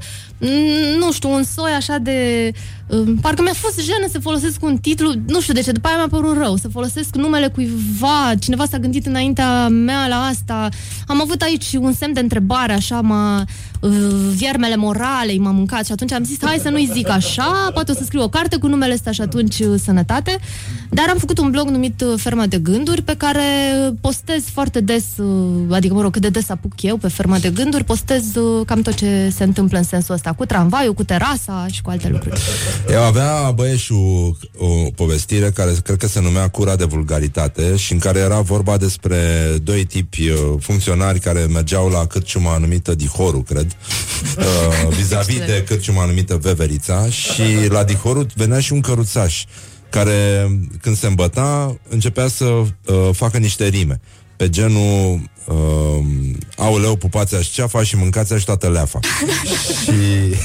n- nu știu, un soi așa de... Uh, parcă mi-a fost jenă să folosesc un titlu, nu știu de ce, după aia mi-a părut rău, să folosesc numele cuiva, cineva s-a gândit înaintea mea la asta. Am avut aici un semn de întrebare, așa, m-a... Uh, viermele moralei m-a mâncat și atunci am zis, hai să nu-i zic așa, poate o să scriu o carte cu numele ăsta și atunci uh, sănătate. Dar am făcut un blog numit uh, Ferma de Gânduri pe care postez foarte des, uh, adică mă rog, cât de des apuc eu pe Ferma de Gânduri, postez uh, cam tot ce se întâmplă în sensul ăsta, cu tramvaiul, cu terasa și cu alte lucruri. Eu avea băieșul o povestire care cred că se numea Cura de vulgaritate și în care era vorba despre doi tipi uh, funcționari care mergeau la cârciuma numită Dihoru, cred, uh, vis-a-vis de cârciuma numită Veverița și la Dihoru venea și un căruțaș care când se îmbăta începea să uh, facă niște rime. Pe genul uh, Auleu, pupați și ceafa și mâncați și toată leafa Și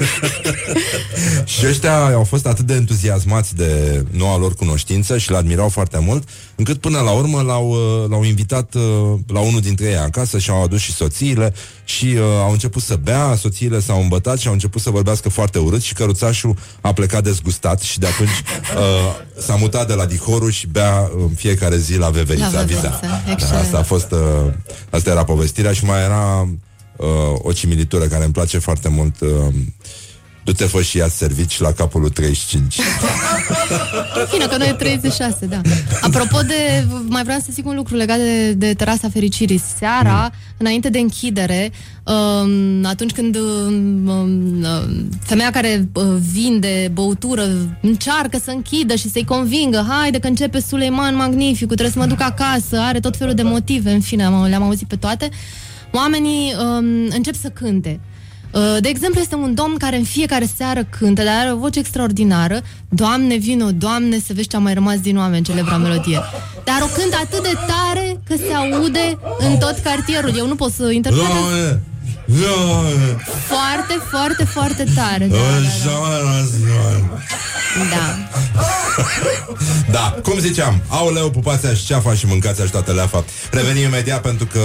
Și ăștia au fost atât de entuziasmați De noua lor cunoștință Și l-admirau foarte mult Încât până la urmă l-au, uh, l-au invitat uh, La unul dintre ei acasă Și au adus și soțiile Și uh, au început să bea Soțiile s-au îmbătat și au început să vorbească foarte urât Și căruțașul a plecat dezgustat Și de atunci uh, s-a mutat de la Dihoru Și bea în fiecare zi la Veverița La Veverița, Viza. excelent. Da, asta a fost uh, Asta era povestirea și mai era uh, O cimilitură care îmi place foarte mult uh, Du-te fă și ia servici la capul lui 35 În fine, că noi e 36, da. Apropo de... Mai vreau să zic un lucru legat de, de terasa fericirii. Seara, mm. înainte de închidere, um, atunci când um, um, femeia care uh, vinde băutură încearcă să închidă și să-i convingă, haide că începe Suleiman Magnificul, trebuie să mă duc acasă, are tot felul de motive, în fine, am- le-am auzit pe toate, oamenii um, încep să cânte. Uh, De exemplu, este un domn care în fiecare seară cântă, dar are o voce extraordinară. Doamne, vino, Doamne, să vezi ce a mai rămas din oameni, celebra melodie. Dar o cântă atât de tare că se aude în tot cartierul. Eu nu pot să interpretez Doamne, Doamne, foarte, foarte, foarte tare. Da, da. Da, cum ziceam Aoleu, pupați și ceafa și mâncați și toată leafa Revenim imediat pentru că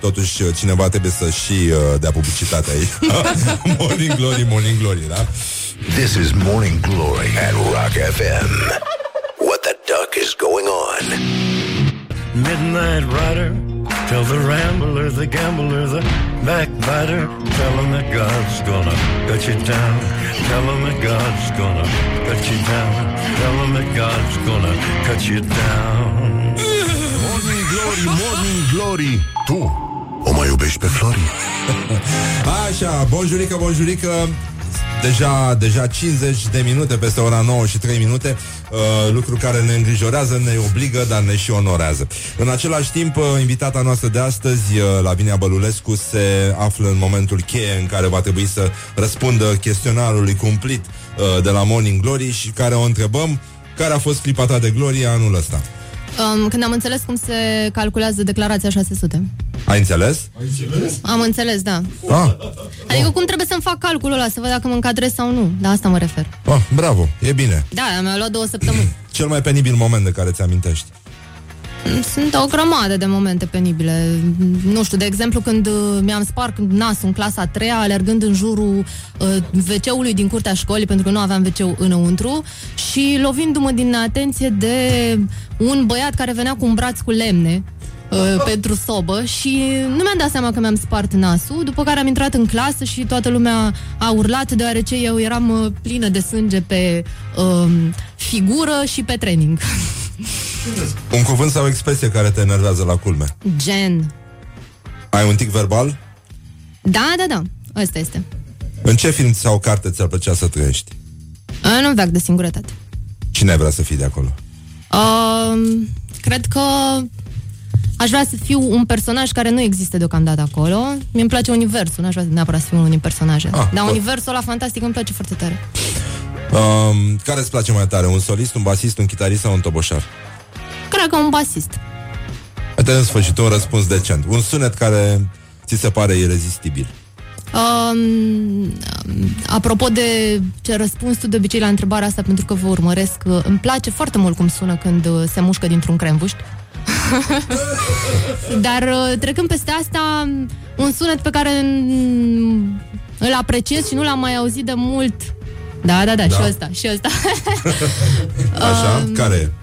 Totuși cineva trebuie să și uh, dea publicitate aici Morning Glory, Morning Glory, da? This is Morning Glory at Rock FM. What the duck is going on? Midnight rider, tell the rambler, the gambler, the backbiter, tell him that God's gonna cut you down. Tell him that God's gonna cut you down. Tell him that God's gonna cut you down. Morning Glory, Morning Glory Tu o mai iubești pe Flori? Așa, bonjurică, bonjurică Deja, deja 50 de minute peste ora 9 și 3 minute uh, Lucru care ne îngrijorează, ne obligă, dar ne și onorează În același timp, uh, invitata noastră de astăzi, uh, Lavinia Bălulescu Se află în momentul cheie în care va trebui să răspundă chestionarului cumplit uh, De la Morning Glory și care o întrebăm Care a fost clipa ta de glorie anul ăsta? Um, când am înțeles cum se calculează declarația 600. Ai înțeles? Am înțeles, da. Ah, Adică cum trebuie să-mi fac calculul ăla, să văd dacă mă încadrez sau nu. Da, asta mă refer. ah, bravo, e bine Da, mi-a luat două săptămâni. Cel mai penibil moment de care ți-amintești Sunt o grămadă de momente penibile. Nu știu, de exemplu, când uh, mi-am spart nasul în clasa a treia, alergând în jurul uh, WC-ului din curtea școlii, pentru că nu aveam WC înăuntru, și lovindu-mă din atenție de un băiat care venea cu un braț cu lemne uh, pentru sobă și nu mi-am dat seama că mi-am spart nasul, după care am intrat în clasă și toată lumea a urlat deoarece eu eram uh, plină de sânge pe uh, figură și pe training. Un cuvânt sau o expresie care te enervează la culme Gen. Ai un tic verbal? Da, da, da. Asta este. În ce film sau carte ți-ar plăcea să trăiești? A, nu veac de singurătate. Cine ai vrea să fii de acolo? Um, cred că aș vrea să fiu un personaj care nu există deocamdată acolo. Mi-mi place universul, n-aș vrea neapărat să fiu unul din personaje. Ah, Dar bun. universul ăla fantastic îmi place foarte tare. Um, care îți place mai tare? Un solist, un basist, un chitarist sau un toboșar? Cred că un basist. Uite în sfârșit un răspuns decent. Un sunet care ți se pare irezistibil. Um, apropo de ce răspuns tu de obicei la întrebarea asta, pentru că vă urmăresc, uh, îmi place foarte mult cum sună când uh, se mușcă dintr-un cremvuști. Dar uh, trecând peste asta, un sunet pe care mm, îl apreciez și nu l-am mai auzit de mult. Da, da, da, Da. și ăsta, și ăsta. Așa? Um, Care e?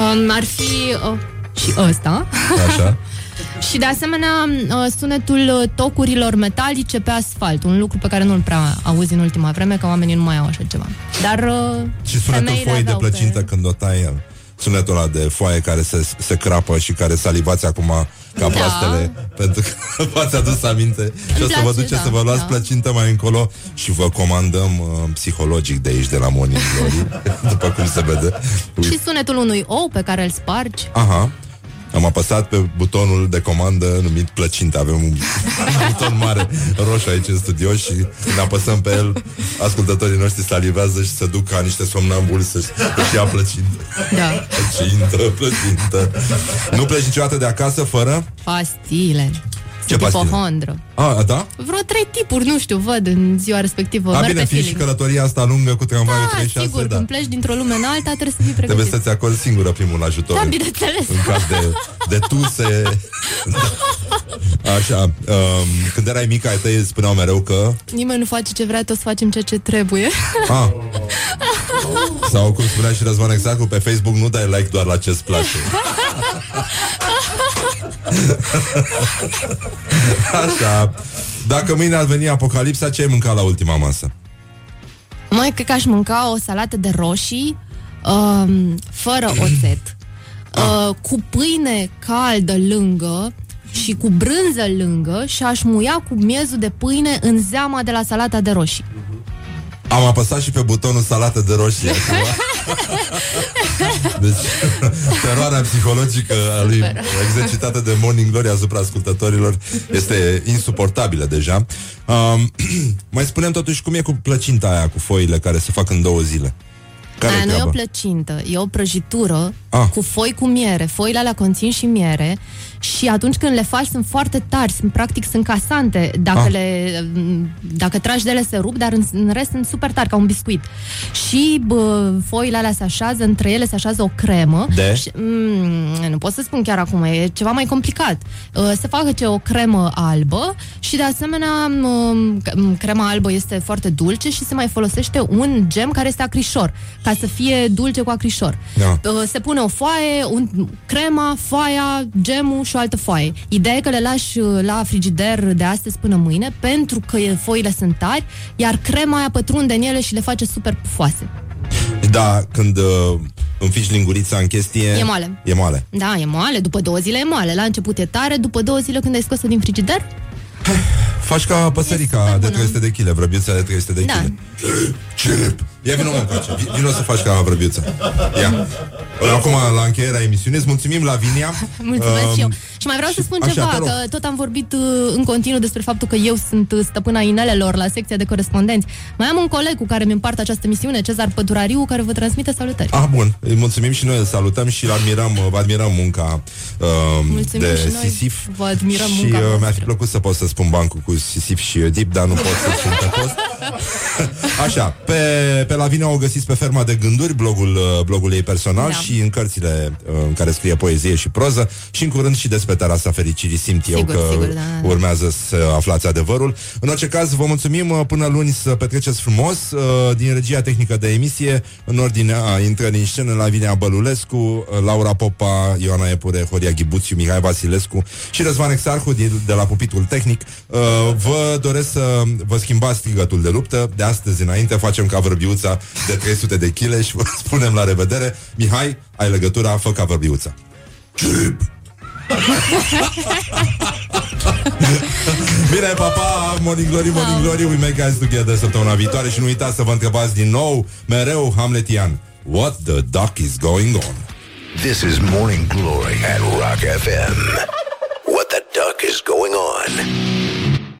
Um, ar fi uh, și ăsta. Așa? Și de asemenea uh, sunetul uh, tocurilor metalice pe asfalt, un lucru pe care nu-l prea auzi în ultima vreme, că oamenii nu mai au așa ceva. Dar uh, Și sunetul femeile foii de aveau plăcintă pe... când o tai el. Sunetul ăla de foaie care se, se crapă și care salivați acum ca Da. proastele pentru că v-ați adus aminte și o să vă place, duceți da, să vă luați da. plăcintă mai încolo și vă comandăm uh, psihologic de aici, de la Morning Glory, după cum se vede. Și sunetul unui ou pe care îl spargi. Aha. Am apăsat pe butonul de comandă numit plăcintă. Avem un buton mare roșu aici în studio și când apăsăm pe el, ascultătorii noștri salivează și se duc ca niște somnambuli să-și să ia plăcintă. Da. Plăcintă, plăcintă. Nu pleci niciodată de acasă fără? Pastile. Ce Sunt pastile? ipohondră. A, da? Vreo trei tipuri, nu știu, văd în ziua respectivă. A, Merg bine, pe fiind și feeling. călătoria asta lungă cu tramvaiul Da, 36, sigur, da. când pleci dintr-o lume în alta, trebuie să fii Trebuie pregătit. să-ți acorzi singură primul ajutor. Da, în- bineînțeles. În caz de, de tuse. Așa. Um, când erai mică, ai tăi îți spuneau mereu că... Nimeni nu face ce vrea, toți facem ceea ce trebuie. A, sau cum spunea și Răzvan Exacu, pe Facebook nu dai like doar la ce-ți place. Așa. Dacă mâine ar veni apocalipsa, ce ai mâncat la ultima masă? Mai cred că aș mânca o salată de roșii um, fără oțet, uh, cu pâine caldă lângă și cu brânză lângă și aș muia cu miezul de pâine în zeama de la salata de roșii. Am apăsat și pe butonul salată de roșii acum. Deci, teroarea psihologică a lui exercitată de Morning Glory asupra ascultătorilor este insuportabilă deja. Um, mai spunem totuși cum e cu plăcinta aia, cu foile care se fac în două zile. Care Aia e nu e o treaba? plăcintă, e o prăjitură Ah. cu foi cu miere. Foile alea conțin și miere și atunci când le faci sunt foarte tari, sunt practic sunt casante. Dacă, Ah. le, dacă tragi de ele se rup, dar în, în rest sunt super tari, ca un biscuit. Și bă, foile alea se așează, între ele se așează o cremă. De? Și, mm, nu pot să spun chiar acum, e ceva mai complicat. Uh, Se face o cremă albă și de asemenea m, m, crema albă este foarte dulce și se mai folosește un gem care este acrișor, ca să fie dulce cu acrișor. Da. Uh, Se pune o foaie, un, crema, foaia, gemul și o altă foaie. Ideea e că le lași uh, la frigider de astăzi până mâine pentru că e- foile sunt tari, iar crema aia pătrunde în ele și le face super pufoase. Da, când uh, înfici lingurița în chestie... E moale. E moale. Da, e moale, după două zile e moale. La început e tare, după două zile când ai scos-o din frigider, Faci ca păsărica de 300 de kg, vrăbiuța de 300 de kg. Da. Cip. Ia vină mă încoace. Vi- Vino să faci ca vrăbiuța. Ia. Acum, la încheierea emisiunii, îți mulțumim, Lavinia. Mulțumesc Um, și eu. Și mai vreau să spun așa, ceva, te rog. că tot am vorbit uh, în continuu despre faptul că eu sunt uh, stăpâna inelelor la secția de corespondenți. Mai am un coleg cu care mi împart această misiune, Cezar Pădurariu, care vă transmite salutări. Ah, bun. Îi mulțumim și noi, îl salutăm și îl admirăm, vă admirăm munca uh, Mulțumim de și noi. Sisif. Vă admirăm și munca uh, mi-ar fi voastră. plăcut să pot să spun bancul cu Sisif și uh, Dip, dar nu pot să spun pe post. Așa, pe, pe Lavinia o găsiți pe Ferma de Gânduri, blogul, uh, blogul ei personal Da. și în cărțile uh, în care scrie poezie și proză și în curând și despre terasa fericirii simt eu Sigur, că sigur, da, da. urmează să aflați adevărul. În orice caz, vă mulțumim uh, până luni să petreceți frumos uh, din regia tehnică de emisie în ordinea intrării în scenă Lavinia Bălulescu, uh, Laura Popa, Ioana Epure, Horia Ghibuțiu, Mihai Vasilescu și Răzvan Exarhu din, de la pupitul tehnic. Uh, Vă doresc să vă schimbați strigătul de luptă. De astăzi înainte facem ca vrăbiuța de 300 de kg și vă spunem la revedere. Mihai, ai legătura, fă ca vrăbiuța. Bine, papa, Morning Glory, Morning Glory We make guys together săptămâna viitoare Și nu uitați să vă întrebați din nou Mereu Hamletian What the duck is going on? This is Morning Glory at Rock FM. What the duck is going on?